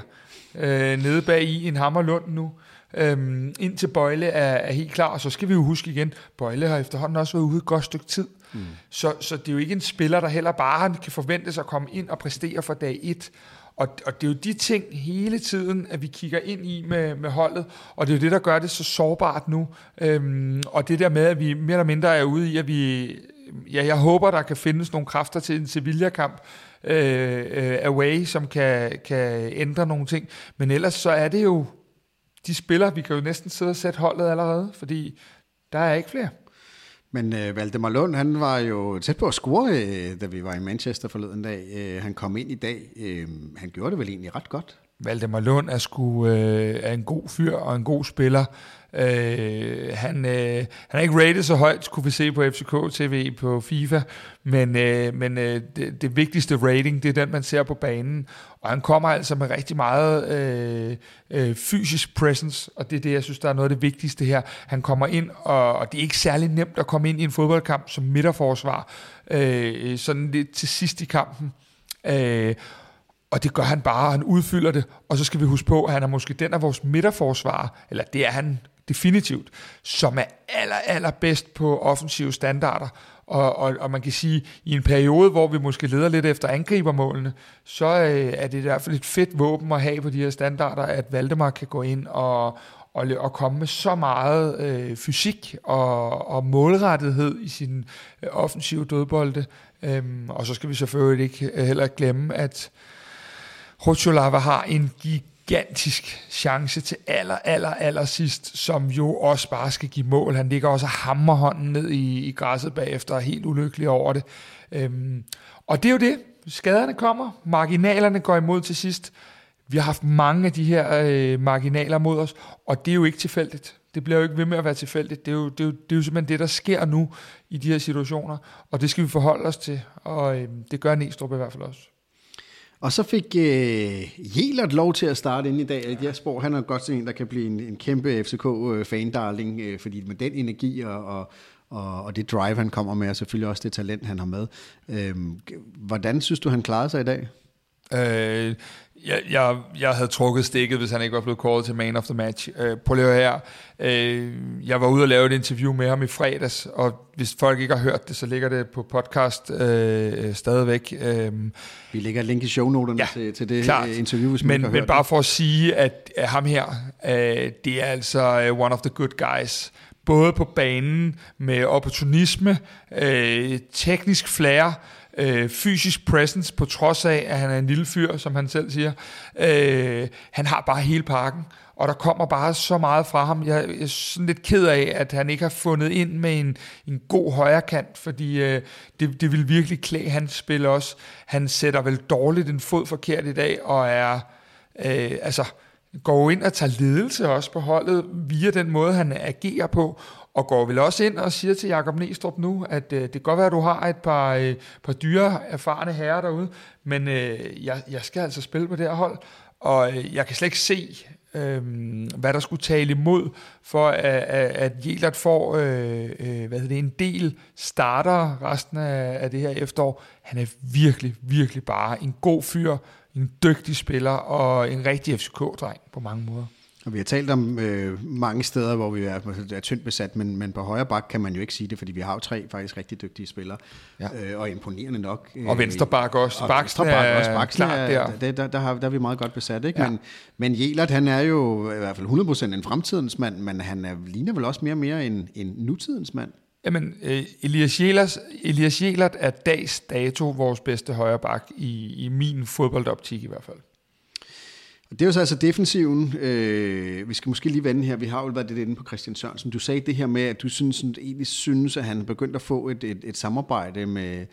øh, nede bag i en Hammerlund nu. øhm, indtil Bøjle er, er helt klar. Og så skal vi jo huske igen, Bøjle har efterhånden også været ude et godt stykke tid. Mm. Så, så det er jo ikke en spiller, der heller bare kan forventes at komme ind og præstere for dag 1. Og, og det er jo de ting hele tiden, at vi kigger ind i med, med holdet, og det er jo det, der gør det så sårbart nu. Øhm, og det der med, at vi mere eller mindre er ude i, at vi... Ja, jeg håber, der kan findes nogle kræfter til en Sevilla-kamp, øh, øh, away, som kan, kan ændre nogle ting. Men ellers så er det jo de spillere, vi kan jo næsten sidde og sætte holdet allerede, fordi der er ikke flere. Men øh, Valdemar Lund, han var jo tæt på at score, øh, da vi var i Manchester forleden dag. Øh, han kom ind i dag. Øh, han gjorde det vel egentlig ret godt. Valdemar Lund er, sgu, øh, er en god fyr og en god spiller. Øh, han, øh, han er ikke rated så højt, kunne vi se på FCK TV på FIFA, men, øh, men øh, det, det vigtigste rating, det er den, man ser på banen. Og han kommer altså med rigtig meget øh, øh, fysisk presence, og det er det, jeg synes, der er noget af det vigtigste her. Han kommer ind, og, og det er ikke særlig nemt at komme ind i en fodboldkamp som midterforsvar, øh, sådan lidt til sidst i kampen. Øh, og det gør han bare, han udfylder det. Og så skal vi huske på, at han er måske den af vores midterforsvarer, eller det er han definitivt, som er aller, aller bedst på offensive standarder. Og, og, og man kan sige, at i en periode, hvor vi måske leder lidt efter angribermålene, så øh, er det i hvert fald et fedt våben at have på de her standarder, at Valdemar kan gå ind og, og, og komme med så meget øh, fysik og, og målrettighed i sin øh, offensive dødbolde. Øhm, og så skal vi selvfølgelig ikke øh, heller glemme, at Rotjolava har en gigantisk chance til aller, aller, aller sidst, som jo også bare skal give mål. Han ligger også og hammer hånden ned i, i græsset bagefter og er helt ulykkelig over det. Øhm, og det er jo det. Skaderne kommer, marginalerne går imod til sidst. Vi har haft mange af de her øh, marginaler mod os, og det er jo ikke tilfældigt. Det bliver jo ikke ved med at være tilfældigt. Det er jo, det er jo, det er jo simpelthen det, der sker nu i de her situationer, og det skal vi forholde os til, og øh, det gør Næstrup i hvert fald også. Og så fik øh, Jelert lov til at starte ind i dag. Jeg spår, han er godt sådan en, der kan blive en, en kæmpe FCK-fandarling, øh, fordi med den energi og, og, og, og det drive, han kommer med, og selvfølgelig også det talent, han har med. Øh, hvordan synes du, han klarede sig i dag? Øh, jeg, jeg, jeg havde trukket stikket, hvis han ikke var blevet kåret til man of the match. Øh, på at her. Øh, jeg var ude og lave et interview med ham i fredags, og hvis folk ikke har hørt det, så ligger det på podcast øh, stadigvæk. Øh, Vi lægger et link i shownoterne ja, til, til det klart. interview, hvis men, man Men bare det. for at sige, at, at ham her, øh, det er altså øh, one of the good guys både på banen med opportunisme, øh, teknisk flair, øh, fysisk presence, på trods af, at han er en lille fyr, som han selv siger. Øh, han har bare hele pakken, og der kommer bare så meget fra ham. Jeg, jeg er sådan lidt ked af, at han ikke har fundet ind med en, en god højrekant, fordi øh, det, det vil virkelig klæde hans spil også. Han sætter vel dårligt en fod forkert i dag, og er... Øh, altså, går ind og tager ledelse også på holdet via den måde, han agerer på, og går vel også ind og siger til Jakob Næstrup nu, at øh, det kan godt være, at du har et par, øh, par dyre, erfarne herrer derude, men øh, jeg, jeg skal altså spille på det her hold, og øh, jeg kan slet ikke se, øh, hvad der skulle tale imod, for at, at, Jelert får øh, øh, hvad det, en del starter resten af, af det her efterår. Han er virkelig, virkelig bare en god fyr, en dygtig spiller og en rigtig FCK-dreng på mange måder. Og vi har talt om øh, mange steder, hvor vi er, er tyndt besat, men, men på højre bak kan man jo ikke sige det, fordi vi har jo tre faktisk rigtig dygtige spillere, ja. øh, og imponerende nok. Og venstre bak også. Og venstre bak også. Baksen er, der. Der, der, der, har, der er vi meget godt besat. Ikke? Ja. Men, men Jelert, han er jo i hvert fald 100% en fremtidens mand, men han er, ligner vel også mere og mere en, en nutidens mand. Jamen, øh, Elias, Jelert, Elias Jelert er dags dato vores bedste højre bak, i, i min fodboldoptik i hvert fald. Det er jo så altså defensiven. Øh, vi skal måske lige vende her. Vi har jo været lidt inde på Christian Sørensen. Du sagde det her med, at du synes, sådan, egentlig synes, at han er begyndt at få et, et, et samarbejde med,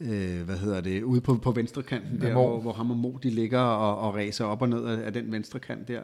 øh, hvad hedder det, ude på, på venstre kanten, der, hvor, hvor ham og Mo de ligger og, og ræser op og ned af den venstre kant der.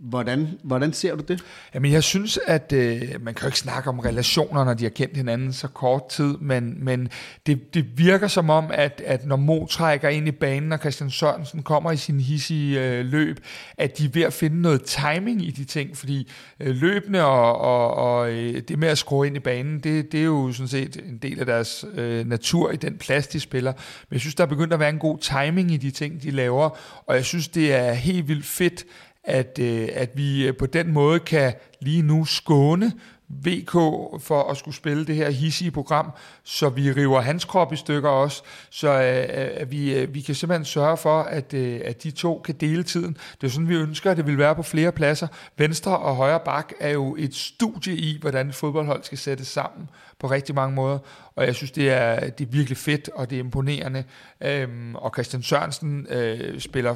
Hvordan, hvordan ser du det? Jamen jeg synes, at øh, man kan jo ikke snakke om relationer, når de har kendt hinanden så kort tid, men, men det, det virker som om, at, at når Mo trækker ind i banen, og Christian Sørensen kommer i sin hissige øh, løb, at de er ved at finde noget timing i de ting, fordi øh, løbende og, og, og øh, det med at skrue ind i banen, det, det er jo sådan set en del af deres øh, natur i den plads, de spiller. Men jeg synes, der er begyndt at være en god timing i de ting, de laver, og jeg synes, det er helt vildt fedt, at, øh, at vi øh, på den måde kan lige nu skåne VK for at skulle spille det her hissige program, så vi river hans krop i stykker også, så øh, at vi, øh, vi kan simpelthen sørge for, at, øh, at de to kan dele tiden. Det er sådan, vi ønsker, at det vil være på flere pladser. Venstre og højre bak er jo et studie i, hvordan et fodboldhold skal sættes sammen på rigtig mange måder, og jeg synes, det er, det er virkelig fedt, og det er imponerende. Øhm, og Christian Sørensen øh, spiller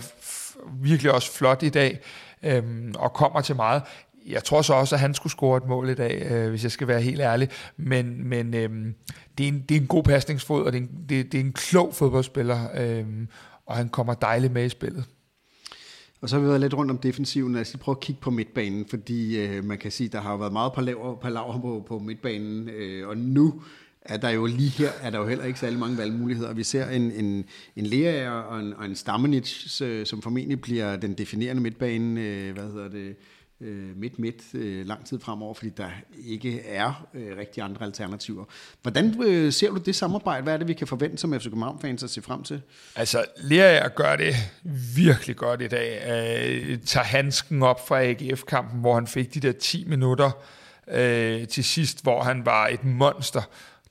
virkelig også flot i dag, øhm, og kommer til meget jeg tror så også, at han skulle score et mål i dag, øh, hvis jeg skal være helt ærlig. Men, men øh, det, er en, det er en god pasningsfod, og det er en, det, det er en klog fodboldspiller, øh, og han kommer dejligt med i spillet. Og så har vi været lidt rundt om defensiven. Lad os lige prøve at kigge på midtbanen, fordi øh, man kan sige, der har været meget palaver, palaver på, på midtbanen, øh, og nu er der jo lige her, er der jo heller ikke særlig mange valgmuligheder. Vi ser en, en, en Lea og en, og en Stamenic, øh, som formentlig bliver den definerende midtbane, øh, hvad hedder det, øh, midt-midt øh, lang tid fremover, fordi der ikke er øh, rigtig andre alternativer. Hvordan øh, ser du det samarbejde? Hvad er det, vi kan forvente som FC København-fans at se frem til? Altså, Lerager gør det virkelig godt i dag. Øh, tager handsken op fra AGF-kampen, hvor han fik de der 10 minutter øh, til sidst, hvor han var et monster.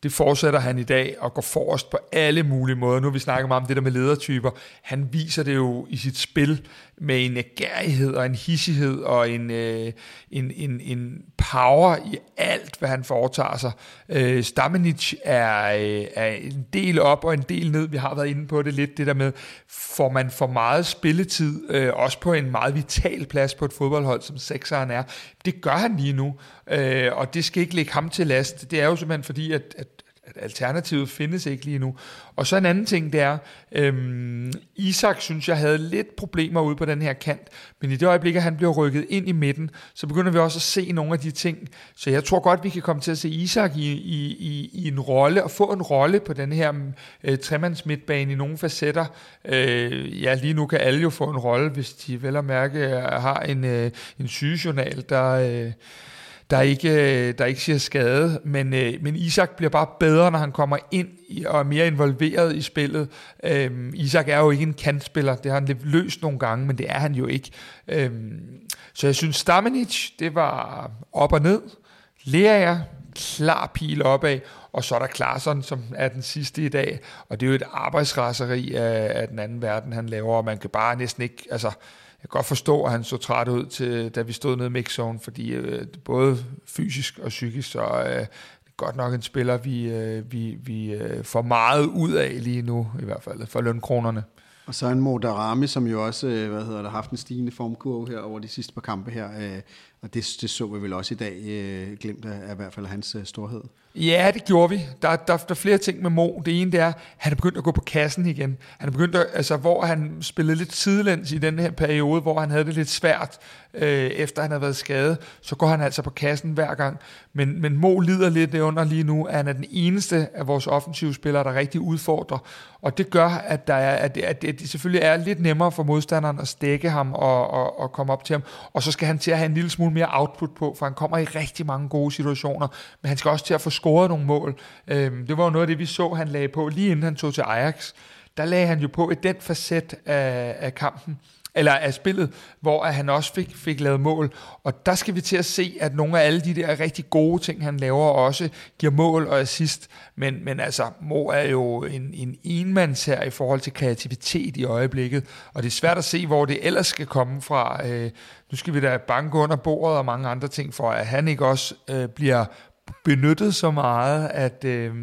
Det fortsætter han i dag og går forrest på alle mulige måder. Nu har vi snakket meget om det der med ledertyper. Han viser det jo i sit spil med en gærighed og en hissighed og en, øh, en, en, en power i alt, hvad han foretager sig. Øh, Stamenic er, øh, er en del op og en del ned. Vi har været inde på det lidt, det der med, får man for meget spilletid, øh, også på en meget vital plads på et fodboldhold, som sekseren er. Det gør han lige nu, øh, og det skal ikke ligge ham til last. Det er jo simpelthen fordi, at, at at alternativet findes ikke lige nu. Og så en anden ting, det er, øhm, Isak synes jeg havde lidt problemer ude på den her kant, men i det øjeblik, at han bliver rykket ind i midten, så begynder vi også at se nogle af de ting. Så jeg tror godt, vi kan komme til at se Isak i, i, i, i en rolle, og få en rolle på den her øh, tremands midtbane i nogle facetter. Øh, ja, lige nu kan alle jo få en rolle, hvis de vel at mærke har en, øh, en sygejournal, der... Øh, der ikke, øh, der ikke siger skade, men, øh, men Isak bliver bare bedre, når han kommer ind og er mere involveret i spillet. Øhm, Isak er jo ikke en kantspiller, det har han lidt løst nogle gange, men det er han jo ikke. Øhm, så jeg synes, Stamenic, det var op og ned. Lea klar pil opad, og så er der Klarsson, som er den sidste i dag, og det er jo et arbejdsraseri af, af den anden verden, han laver, og man kan bare næsten ikke, altså, kan godt forstå, at han så træt ud, til, da vi stod nede i mixzone, fordi øh, både fysisk og psykisk, så øh, det er godt nok en spiller, vi, øh, vi, vi øh, får meget ud af lige nu, i hvert fald, for lønkronerne. Og så en Modarami, som jo også øh, hvad hedder det, har haft en stigende formkurve her over de sidste par kampe her. Øh, og det, det så vi vel også i dag, øh, glemt af, af i hvert fald hans øh, storhed. Ja, det gjorde vi. Der, der, der er flere ting med Mo. Det ene det er, at han er begyndt at gå på kassen igen. Han er begyndt at, altså, hvor han spillede lidt sidelæns i den her periode, hvor han havde det lidt svært, øh, efter han havde været skadet, så går han altså på kassen hver gang. Men, men Mo lider lidt under lige nu, at han er den eneste af vores offensive spillere, der rigtig udfordrer. Og det gør, at, der er, at, det, at det selvfølgelig er lidt nemmere for modstanderen at stække ham og, og, og komme op til ham. Og så skal han til at have en lille smule mere output på, for han kommer i rigtig mange gode situationer. Men han skal også til at få scoret nogle mål. Øh, det var jo noget af det, vi så, han lagde på lige inden han tog til Ajax. Der lagde han jo på i den facet af, af kampen, eller af spillet, hvor han også fik, fik lavet mål. Og der skal vi til at se, at nogle af alle de der rigtig gode ting, han laver, også giver mål og assist. Men, men altså, Mo er jo en, en enmands her i forhold til kreativitet i øjeblikket, og det er svært at se, hvor det ellers skal komme fra. Øh, nu skal vi da banke under bordet og mange andre ting, for at han ikke også øh, bliver benyttet så meget, at, øh,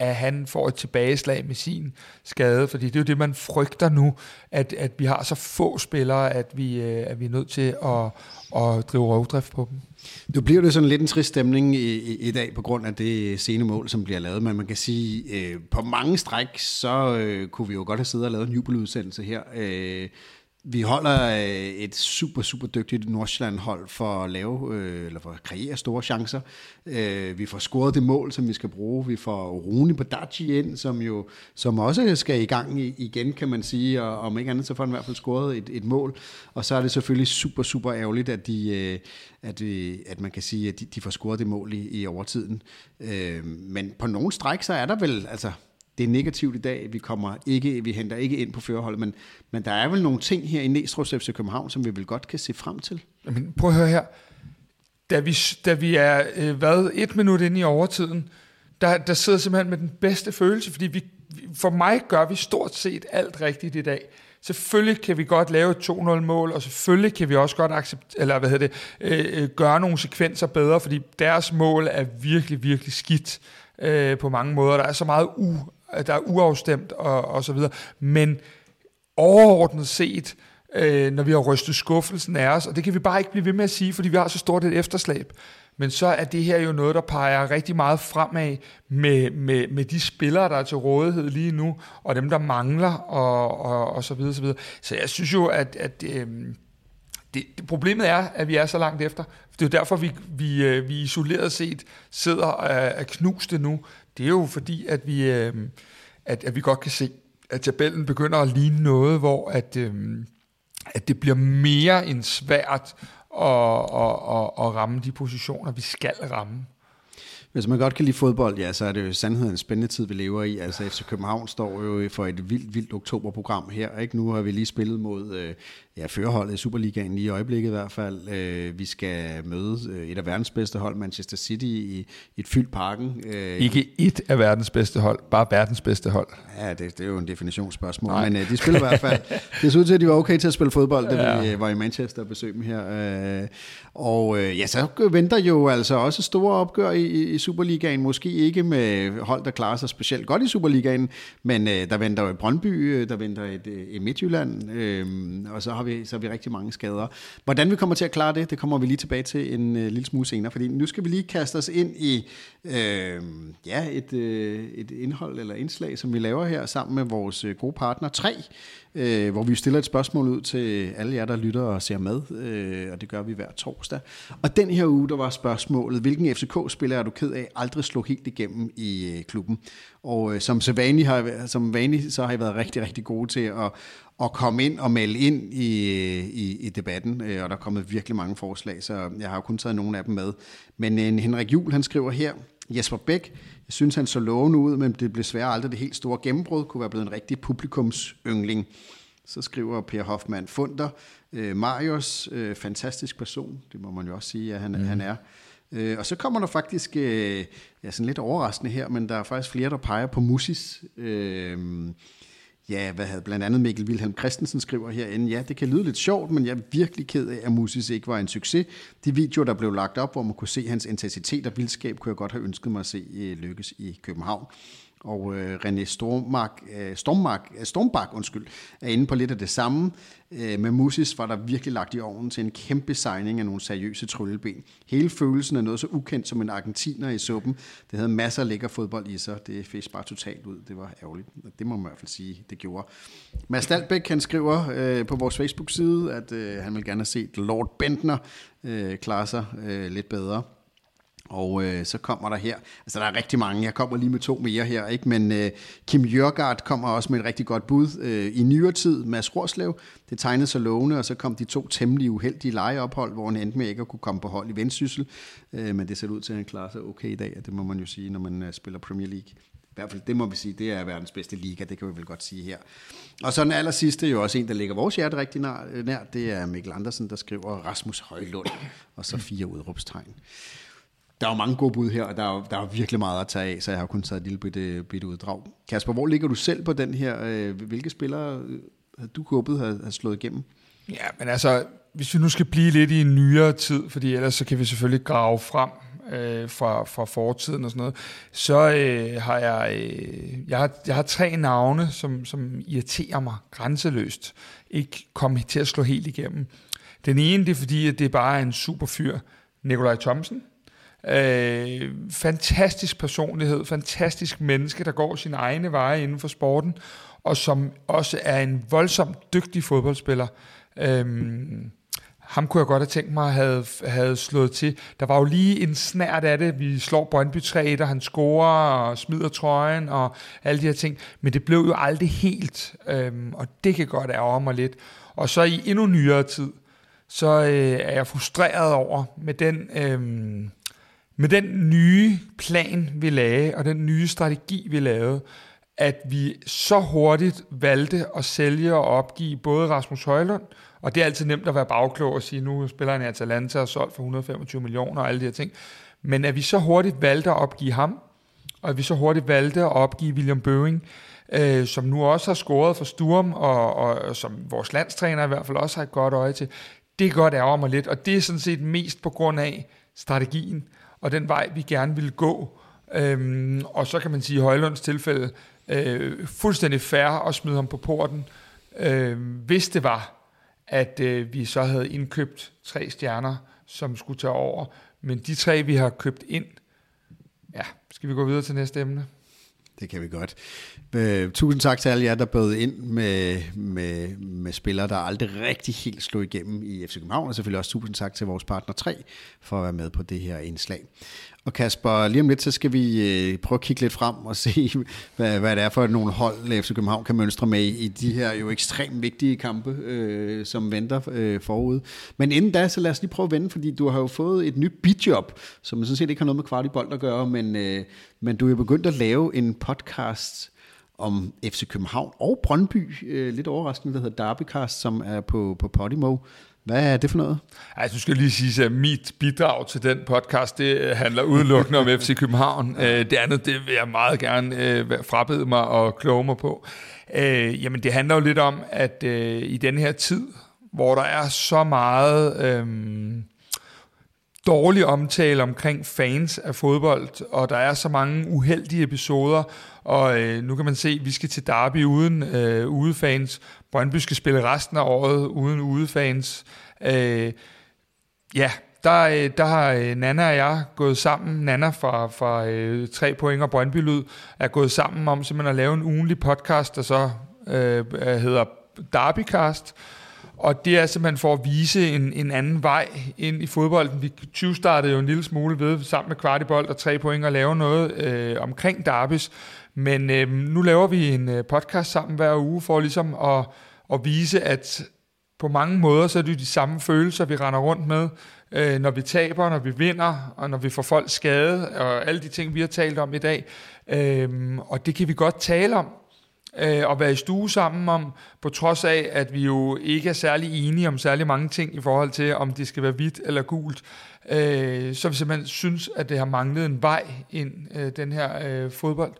at han får et tilbageslag med sin skade, fordi det er jo det, man frygter nu, at, at vi har så få spillere, at vi, øh, at vi er nødt til at, at drive rovdrift på dem. Nu bliver det sådan lidt en trist stemning i, i, i dag på grund af det sene mål, som bliver lavet, men man kan sige, øh, på mange stræk, så øh, kunne vi jo godt have siddet og lavet en jubeludsendelse her. Øh, vi holder øh, et super, super dygtigt Nordsjælland-hold for at lave, øh, eller for at kreere store chancer. Øh, vi får scoret det mål, som vi skal bruge. Vi får Rune Badaci ind, som jo som også skal i gang igen, kan man sige. Og om ikke andet, så får han i hvert fald scoret et, et mål. Og så er det selvfølgelig super, super ærgerligt, at, de, at, at man kan sige, at de, de får scoret det mål i, i overtiden. Men på nogle stræk, så er der vel, altså det er negativt i dag, vi kommer ikke, vi henter ikke ind på førerholdet, men, men der er vel nogle ting her i Næstrup's FC København, som vi vel godt kan se frem til. Jamen, prøv at høre her. Da vi, da vi er, øh, hvad, et minut inde i overtiden, der, der sidder simpelthen med den bedste følelse, fordi vi, for mig gør vi stort set alt rigtigt i dag. Selvfølgelig kan vi godt lave et 2-0-mål, og selvfølgelig kan vi også godt accept, eller hvad hedder det, øh, øh, gøre nogle sekvenser bedre, fordi deres mål er virkelig, virkelig skidt øh, på mange måder. Der er så meget u, der er uafstemt og, og så videre. Men overordnet set, øh, når vi har rystet skuffelsen af os, og det kan vi bare ikke blive ved med at sige, fordi vi har så stort et efterslæb, men så er det her jo noget, der peger rigtig meget fremad med, med, med de spillere, der er til rådighed lige nu, og dem, der mangler, og, og, og så videre, så videre. Så jeg synes jo, at, at øh, det, det, problemet er, at vi er så langt efter. Det er jo derfor, vi, vi, øh, vi isoleret set sidder og er knuste nu. Det er jo fordi, at vi, øh, at, at vi godt kan se, at tabellen begynder at ligne noget, hvor at, øh, at det bliver mere end svært at, at, at, at ramme de positioner, vi skal ramme. Hvis man godt kan lide fodbold, ja, så er det jo sandheden en spændende tid, vi lever i. Altså FC København står jo for et vildt, vildt oktoberprogram her. Ikke? Nu har vi lige spillet mod øh, ja, førerholdet i Superligaen lige i øjeblikket i hvert fald. Øh, vi skal møde øh, et af verdens bedste hold, Manchester City, i, i et fyldt parken. Øh, Ikke et af verdens bedste hold, bare verdens bedste hold. Ja, det, det er jo en definitionsspørgsmål, Nej. men øh, de spiller i hvert fald. *laughs* Det ser ud til, at de var okay til at spille fodbold, da ja. vi øh, var i Manchester og besøgte dem her. Øh, og øh, ja, så venter jo altså også store opgør i, i Superligaen. Måske ikke med hold, der klarer sig specielt godt i Superligaen, men øh, der venter jo Brøndby, øh, der venter et, et øh, Midtjylland, øh, og så har, vi, så har vi rigtig mange skader. Hvordan vi kommer til at klare det, det kommer vi lige tilbage til en øh, lille smule senere, fordi nu skal vi lige kaste os ind i øh, ja, et, øh, et indhold eller indslag, som vi laver her sammen med vores øh, gode partner 3, øh, hvor vi stiller et spørgsmål ud til alle jer, der lytter og ser med, øh, og det gør vi hver torsdag. Og den her uge, der var spørgsmålet, hvilken FCK-spiller er du ked af aldrig slog helt igennem i øh, klubben? Og øh, som, så vanligt har, som vanligt, så har I været rigtig, rigtig gode til at, at komme ind og melde ind i, øh, i, i debatten, øh, og der er kommet virkelig mange forslag, så jeg har jo kun taget nogle af dem med. Men øh, Henrik Jul, han skriver her, Jesper Bæk, jeg synes, han så lovende ud, men det blev svært aldrig det helt store gennembrud, kunne være blevet en rigtig publikumsyngling. Så skriver Per Hoffmann Funder, øh, Marius, øh, fantastisk person, det må man jo også sige, at han, mm. han er. Øh, og så kommer der faktisk, øh, ja, sådan lidt overraskende her, men der er faktisk flere, der peger på Musis. Øh, Ja, hvad havde blandt andet Mikkel Wilhelm Christensen skriver herinde, ja, det kan lyde lidt sjovt, men jeg er virkelig ked af, at Musis ikke var en succes. De videoer, der blev lagt op, hvor man kunne se hans intensitet og vildskab, kunne jeg godt have ønsket mig at se øh, lykkes i København og øh, René Stormark, øh, Stormark, øh, Stormbak undskyld, er inde på lidt af det samme. Øh, med Musis var der virkelig lagt i ovnen til en kæmpe signing af nogle seriøse trylleben. Hele følelsen er noget så ukendt som en argentiner i suppen. Det havde masser af lækker fodbold i sig. Det fik bare totalt ud. Det var ærgerligt. Det må man i hvert fald sige, det gjorde. Mads Dahlbæk, han skriver øh, på vores Facebook-side, at øh, han vil gerne have set Lord Bentner øh, klare sig øh, lidt bedre. Og øh, så kommer der her, altså der er rigtig mange, jeg kommer lige med to mere her, ikke? men øh, Kim Jørgaard kommer også med et rigtig godt bud. Øh, I nyere tid, Mads Rorslev, det tegnede sig lovende, og så kom de to temmelig uheldige legeophold, hvor han endte med ikke at kunne komme på hold i vendsyssel, øh, men det ser ud til, at han klarer sig okay i dag, og det må man jo sige, når man øh, spiller Premier League. I hvert fald, det må vi sige, det er verdens bedste liga, det kan vi vel godt sige her. Og så den aller sidste, jo også en, der ligger vores hjerte rigtig nær, øh, nær det er Mikkel Andersen, der skriver Rasmus Højlund, og så fire udråbstegn der er jo mange gode bud her, og der er, der er virkelig meget at tage af, så jeg har kun taget et lille bitte, bitte uddrag. Kasper, hvor ligger du selv på den her? Øh, hvilke spillere havde du håbet havde, slået igennem? Ja, men altså, hvis vi nu skal blive lidt i en nyere tid, fordi ellers så kan vi selvfølgelig grave frem øh, fra, fra fortiden og sådan noget, så øh, har jeg, øh, jeg, har, jeg har tre navne, som, som irriterer mig grænseløst. Ikke komme til at slå helt igennem. Den ene, det er fordi, at det er en super fyr, Nikolaj Thomsen. Øh, fantastisk personlighed, fantastisk menneske, der går sin egne veje inden for sporten, og som også er en voldsomt dygtig fodboldspiller. Øh, ham kunne jeg godt have tænkt mig at have, have slået til. Der var jo lige en snært af det. Vi slår Brøndby 3 og han scorer og smider trøjen og alle de her ting. Men det blev jo aldrig helt, øhm, og det kan godt ærge mig lidt. Og så i endnu nyere tid, så øh, er jeg frustreret over med den... Øhm, med den nye plan, vi lagde, og den nye strategi, vi lavede, at vi så hurtigt valgte at sælge og opgive både Rasmus Højlund, og det er altid nemt at være bagklog og sige, nu spiller han i Atalanta og solgt for 125 millioner og alle de her ting, men at vi så hurtigt valgte at opgive ham, og at vi så hurtigt valgte at opgive William Bøving, øh, som nu også har scoret for Sturm, og, og, og som vores landstræner i hvert fald også har et godt øje til, det kan godt ærger mig lidt, og det er sådan set mest på grund af strategien, og den vej, vi gerne vil gå. Øhm, og så kan man sige, i Højlunds tilfælde, øh, fuldstændig fair at smide ham på porten, øh, hvis det var, at øh, vi så havde indkøbt tre stjerner, som skulle tage over. Men de tre, vi har købt ind, ja, skal vi gå videre til næste emne? Det kan vi godt. Øh, tusind tak til alle jer, der bød ind med, med, med spillere, der aldrig rigtig helt slog igennem i FC København, og selvfølgelig også tusind tak til vores partner 3 for at være med på det her indslag. Og Kasper, lige om lidt, så skal vi øh, prøve at kigge lidt frem og se, *laughs* hvad, hvad det er for nogle hold, FC København kan mønstre med i de her jo ekstremt vigtige kampe, øh, som venter øh, forud. Men inden da, så lad os lige prøve at vende, fordi du har jo fået et nyt bidjob, som sådan set ikke har noget med kvartibold at gøre, men, øh, men du er begyndt at lave en podcast om FC København og Brøndby, øh, lidt overraskende, der hedder Derbycast, som er på, på Podimo. Hvad er det for noget? Altså, du skal lige sige, at mit bidrag til den podcast, det øh, handler udelukkende om FC København. *laughs* Øh, det andet, det vil jeg meget gerne øh, frabede mig og kloge mig på. Jamen, det handler jo lidt om, at i den her tid, hvor der er så meget øhm, dårlig omtale omkring fans af fodbold, og der er så mange uheldige episoder, og øh, nu kan man se, at vi skal til Derby uden øh, udefans. Brøndby skal spille resten af året uden udefans. Øh, ja, der, øh, der har øh, Nana og jeg gået sammen, Nana fra, fra øh, 3 point og Brøndby Lyd, er gået sammen om simpelthen at lave en ugenlig podcast, der så øh, hedder Derbycast, og det er simpelthen for at vise en, en anden vej ind i fodbolden. Vi 20 startede jo en lille smule ved, sammen med Kvartibold og 3 point, at lave noget øh, omkring Darbys, men øh, nu laver vi en øh, podcast sammen hver uge for ligesom at, at vise, at på mange måder så er det de samme følelser, vi render rundt med, øh, når vi taber, når vi vinder, og når vi får folk skade, og alle de ting, vi har talt om i dag. Øh, og det kan vi godt tale om, øh, og være i stue sammen om, på trods af, at vi jo ikke er særlig enige om særlig mange ting i forhold til, om det skal være hvidt eller gult. Øh, så vi simpelthen synes, at det har manglet en vej ind, øh, den her øh, fodbold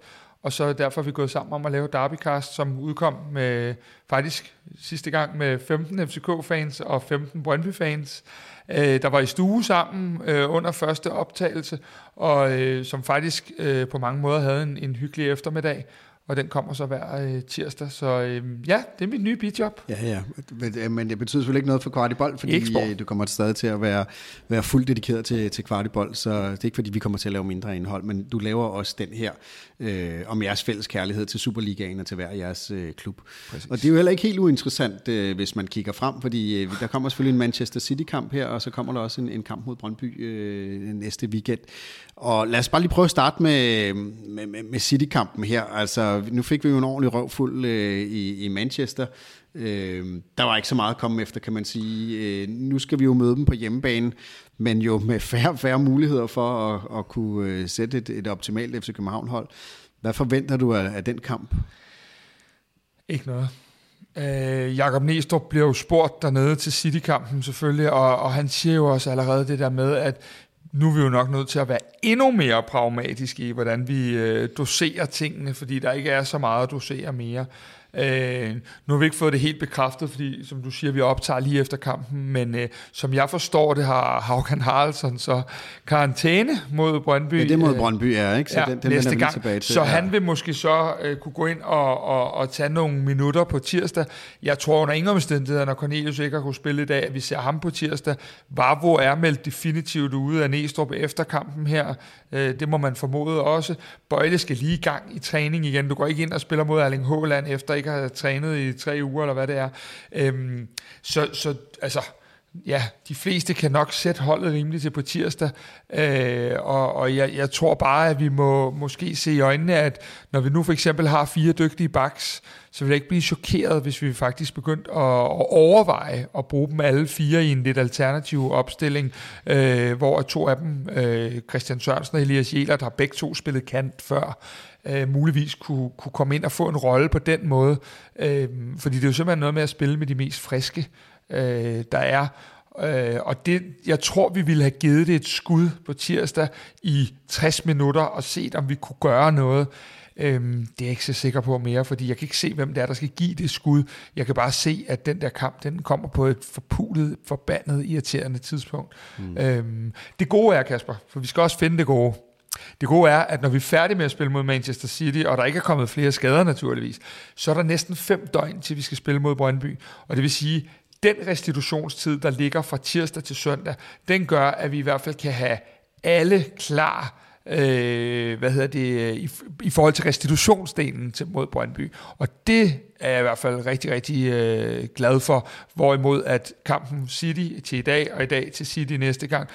og så derfor er vi gået sammen om at lave Derbycast, som udkom med faktisk sidste gang med 15 FCK-fans og 15 Brøndby-fans, øh, der var i stue sammen øh, under første optagelse, og øh, som faktisk øh, på mange måder havde en, en hyggelig eftermiddag og den kommer så hver øh, tirsdag. Så øh, ja, det er mit nye bidjob. Ja, ja, men, men det betyder selvfølgelig ikke noget for Kvartibold, fordi øh, du kommer stadig til at være, være fuldt dedikeret til, til Kvartibold, så det er ikke fordi, vi kommer til at lave mindre indhold, men du laver også den her øh, om jeres fælles kærlighed til Superligaen og til hver jeres øh, klub. Præcis. Og det er jo heller ikke helt uinteressant, øh, hvis man kigger frem, fordi øh, der kommer selvfølgelig en Manchester City-kamp her, og så kommer der også en, en kamp mod Brøndby øh, næste weekend. Og lad os bare lige prøve at starte med, med, med, med City-kampen her. Altså, nu fik vi jo en ordentlig røvfuld øh, i, i Manchester. Øh, der var ikke så meget at komme efter, kan man sige. Øh, nu skal vi jo møde dem på hjemmebane, men jo med færre, færre muligheder for at, at kunne øh, sætte et, et optimalt FC København-hold. Hvad forventer du af, af den kamp? Ikke noget. Øh, Jakob Næstrup bliver jo spurgt dernede til City-kampen selvfølgelig, og, og han siger jo også allerede det der med, at nu er vi jo nok nødt til at være endnu mere pragmatiske i, hvordan vi øh, doserer tingene, fordi der ikke er så meget at dosere mere. Øh, nu har vi ikke fået det helt bekræftet, fordi som du siger, vi optager lige efter kampen, men øh, som jeg forstår det, har Haukan Haraldsson så karantæne mod Brøndby. Ja, det er mod øh, Brøndby, ja, ikke? Så ja, den, den næste gang. Tilbage til. Så ja. han vil måske så øh, kunne gå ind og, og, og tage nogle minutter på tirsdag. Jeg tror under ingen omstændigheder, når Cornelius ikke har kunne spille i dag, at vi ser ham på tirsdag. Vavro er meldt definitivt ude af Næstrup efter kampen her. Øh, det må man formode også. Bøjle skal lige i gang i træning igen. Du går ikke ind og spiller mod Erling Haaland efter ikke har trænet i tre uger, eller hvad det er. Øhm, så, så altså, ja, de fleste kan nok sætte holdet rimeligt til på tirsdag, øh, og, og jeg, jeg tror bare, at vi må måske se i øjnene, at når vi nu for eksempel har fire dygtige backs, så vil jeg ikke blive chokeret, hvis vi faktisk begyndte at, at overveje at bruge dem alle fire i en lidt alternativ opstilling, øh, hvor to af dem, øh, Christian Sørensen og Elias Jelert, har begge to spillet kant før, øh, muligvis kunne, kunne komme ind og få en rolle på den måde. Øh, fordi det er jo simpelthen noget med at spille med de mest friske, øh, der er. Øh, og det, jeg tror, vi ville have givet det et skud på tirsdag i 60 minutter og set, om vi kunne gøre noget. Øhm, det er jeg ikke så sikker på mere, fordi jeg kan ikke se, hvem det er, der skal give det skud. Jeg kan bare se, at den der kamp, den kommer på et forpulet, forbandet, irriterende tidspunkt. Mm. Øhm, det gode er, Kasper, for vi skal også finde det gode. Det gode er, at når vi er færdige med at spille mod Manchester City, og der ikke er kommet flere skader naturligvis, så er der næsten fem døgn til vi skal spille mod Brøndby. Og det vil sige, den restitutionstid, der ligger fra tirsdag til søndag, den gør, at vi i hvert fald kan have alle klar øh, hvad hedder det, i, i forhold til restitutionsdelen til, mod Brøndby. Og det er jeg i hvert fald rigtig, rigtig øh, glad for. Hvorimod at kampen City til i dag, og i dag til City næste gang,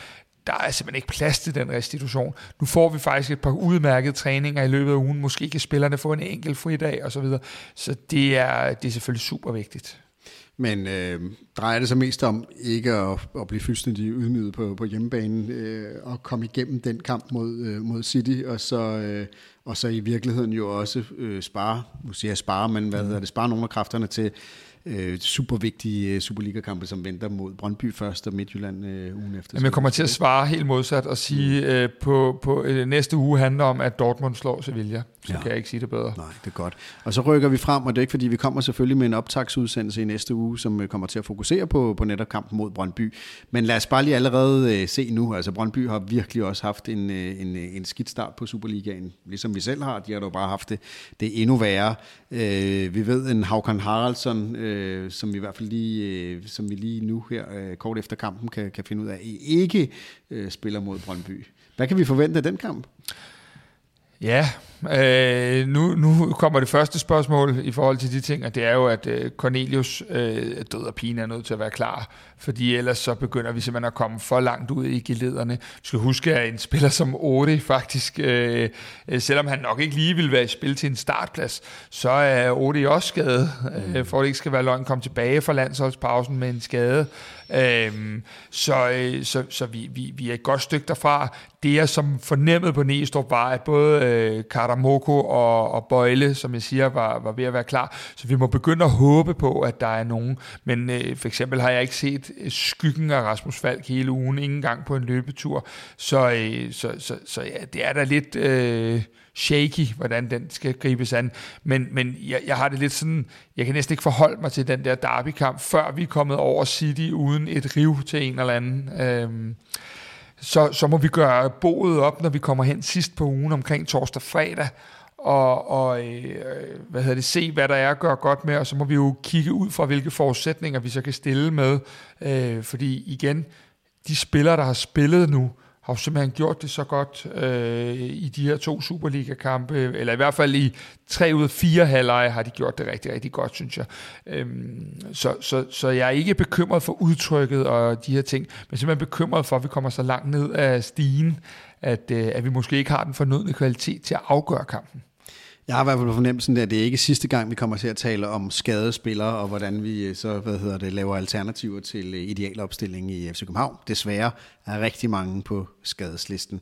der er simpelthen ikke plads til den restitution. Nu får vi faktisk et par udmærkede træninger i løbet af ugen. Måske kan spillerne få en enkelt fridag og så videre. Så det er, det er selvfølgelig super vigtigt. Men øh, drejer det sig mest om ikke at, at blive fuldstændig ydmyget på, på hjemmebanen øh, og komme igennem den kamp mod, øh, mod City, og så, øh, og så i virkeligheden jo også øh, spare, nu siger jeg spare, men hvad hedder det, spare nogle af kræfterne til øh, super vigtige øh, Superliga-kampe, som venter mod Brøndby først og Midtjylland øh, ugen efter. Jamen, jeg kommer til at svare helt modsat og sige, mm. øh, på, på øh, næste uge handler om, at Dortmund slår Sevilla. Så ja. kan jeg ikke sige det bedre. Nej, det er godt. Og så rykker vi frem, og det er ikke fordi, vi kommer selvfølgelig med en optagsudsendelse i næste uge, som øh, kommer til at fokusere på, på netop kampen mod Brøndby. Men lad os bare lige allerede øh, se nu. Altså Brøndby har virkelig også haft en, øh, en, en skidt start på Superligaen, ligesom vi selv har. De har dog bare haft det, det endnu værre. Øh, vi ved en Haukan Haraldsson, øh, som vi i hvert fald lige, øh, som vi lige nu her øh, kort efter kampen kan, kan finde ud af, ikke øh, spiller mod Brøndby. Hvad kan vi forvente af den kamp? Ja, øh, nu, nu kommer det første spørgsmål i forhold til de ting, og det er jo, at øh, Cornelius øh, død og pine er nødt til at være klar, fordi ellers så begynder vi simpelthen at komme for langt ud i gelederne. Du skal huske, at en spiller som Ode faktisk, øh, øh, selvom han nok ikke lige vil være i spil til en startplads, så er Ode også skadet, øh, for at det ikke skal være løgn, kom tilbage fra landsholdspausen med en skade. Øhm, så øh, så, så vi, vi, vi er et godt stykke derfra. Det jeg som fornemmede på Næstrup var, at både øh, Moko og, og Bøjle, som jeg siger, var, var ved at være klar. Så vi må begynde at håbe på, at der er nogen. Men øh, for eksempel har jeg ikke set øh, skyggen af Rasmus Falk hele ugen, ingen gang på en løbetur. Så, øh, så, så, så ja, det er da lidt... Øh, shaky, hvordan den skal gribes an. Men, men jeg, jeg har det lidt sådan, jeg kan næsten ikke forholde mig til den der derbykamp, før vi er kommet over City uden et riv til en eller anden. Øhm, så, så må vi gøre boet op, når vi kommer hen sidst på ugen omkring torsdag fredag, og, og øh, hvad hedder det, se, hvad der er at gøre godt med, og så må vi jo kigge ud fra, hvilke forudsætninger vi så kan stille med. Øh, fordi igen, de spillere, der har spillet nu, har jo simpelthen gjort det så godt øh, i de her to Superliga-kampe, eller i hvert fald i tre ud af fire halvleje har de gjort det rigtig, rigtig godt, synes jeg. Øhm, så, så, så jeg er ikke bekymret for udtrykket og de her ting, men simpelthen bekymret for, at vi kommer så langt ned af stigen, at, øh, at vi måske ikke har den fornødne kvalitet til at afgøre kampen. Jeg har i hvert fald fornemmelsen, at det er ikke sidste gang, vi kommer til at tale om skadespillere, og hvordan vi øh, så hvad hedder det, laver alternativer til øh, idealopstilling i FC København. Desværre er rigtig mange på skadeslisten.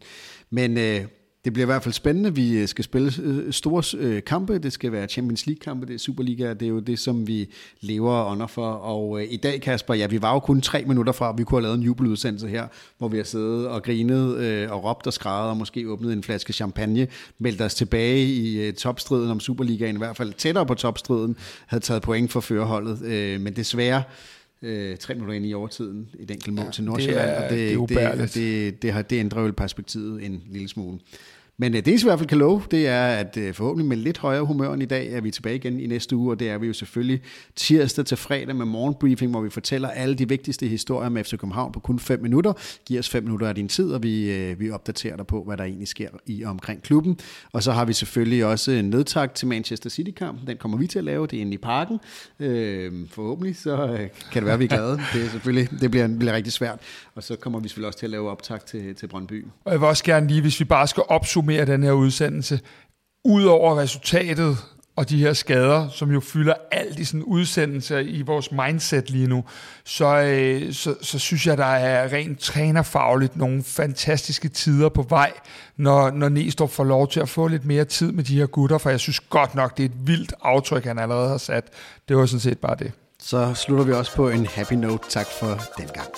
Men øh, det bliver i hvert fald spændende. Vi øh, skal spille øh, store øh, kampe. Det skal være Champions League-kampe, det er Superliga. Det er jo det, som vi lever under for. Og i dag, Kasper, ja, vi var jo kun tre minutter fra, at vi kunne have lavet en jubeludsendelse her, hvor vi har siddet og grinet og råbt og skrevet og måske åbnet en flaske champagne, meldt os tilbage i topstriden om Superligaen, i hvert fald tættere på topstriden, havde taget point for førerholdet. Men desværre, øh, tre minutter ind i overtiden, et enkelt mål ja, til Nordsjælland, og det, det, det, det, det, det, har, det ændrer jo perspektivet en lille smule. Men øh, det, I hvert fald kan love, det er, at øh, forhåbentlig med lidt højere humør end i dag, er vi tilbage igen i næste uge, og det er vi jo selvfølgelig tirsdag til fredag med morgenbriefing, hvor vi fortæller alle de vigtigste historier med FC København på kun 5 minutter. Giv os 5 minutter af din tid, og vi, øh, vi opdaterer dig på, hvad der egentlig sker i og omkring klubben. Og så har vi selvfølgelig også en nedtak til Manchester City-kampen. Den kommer vi til at lave, det er inde i parken. Øh, forhåbentlig, så kan det være, at vi er glade. *laughs* Det, er selvfølgelig, det bliver, bliver rigtig svært. Og så kommer vi selvfølgelig også til at lave optag til, til Brøndby. Og jeg vil også gerne lige, hvis vi bare skal opsummere den her udsendelse, ud over resultatet og de her skader, som jo fylder alt i sådan en udsendelse i vores mindset lige nu, så, øh, så, så synes jeg, der er rent trænerfagligt nogle fantastiske tider på vej, når, når Næstrup får lov til at få lidt mere tid med de her gutter, for jeg synes godt nok, det er et vildt aftryk, han allerede har sat. Det var sådan set bare det. Så slutter vi også på en happy note. Tak for den gang.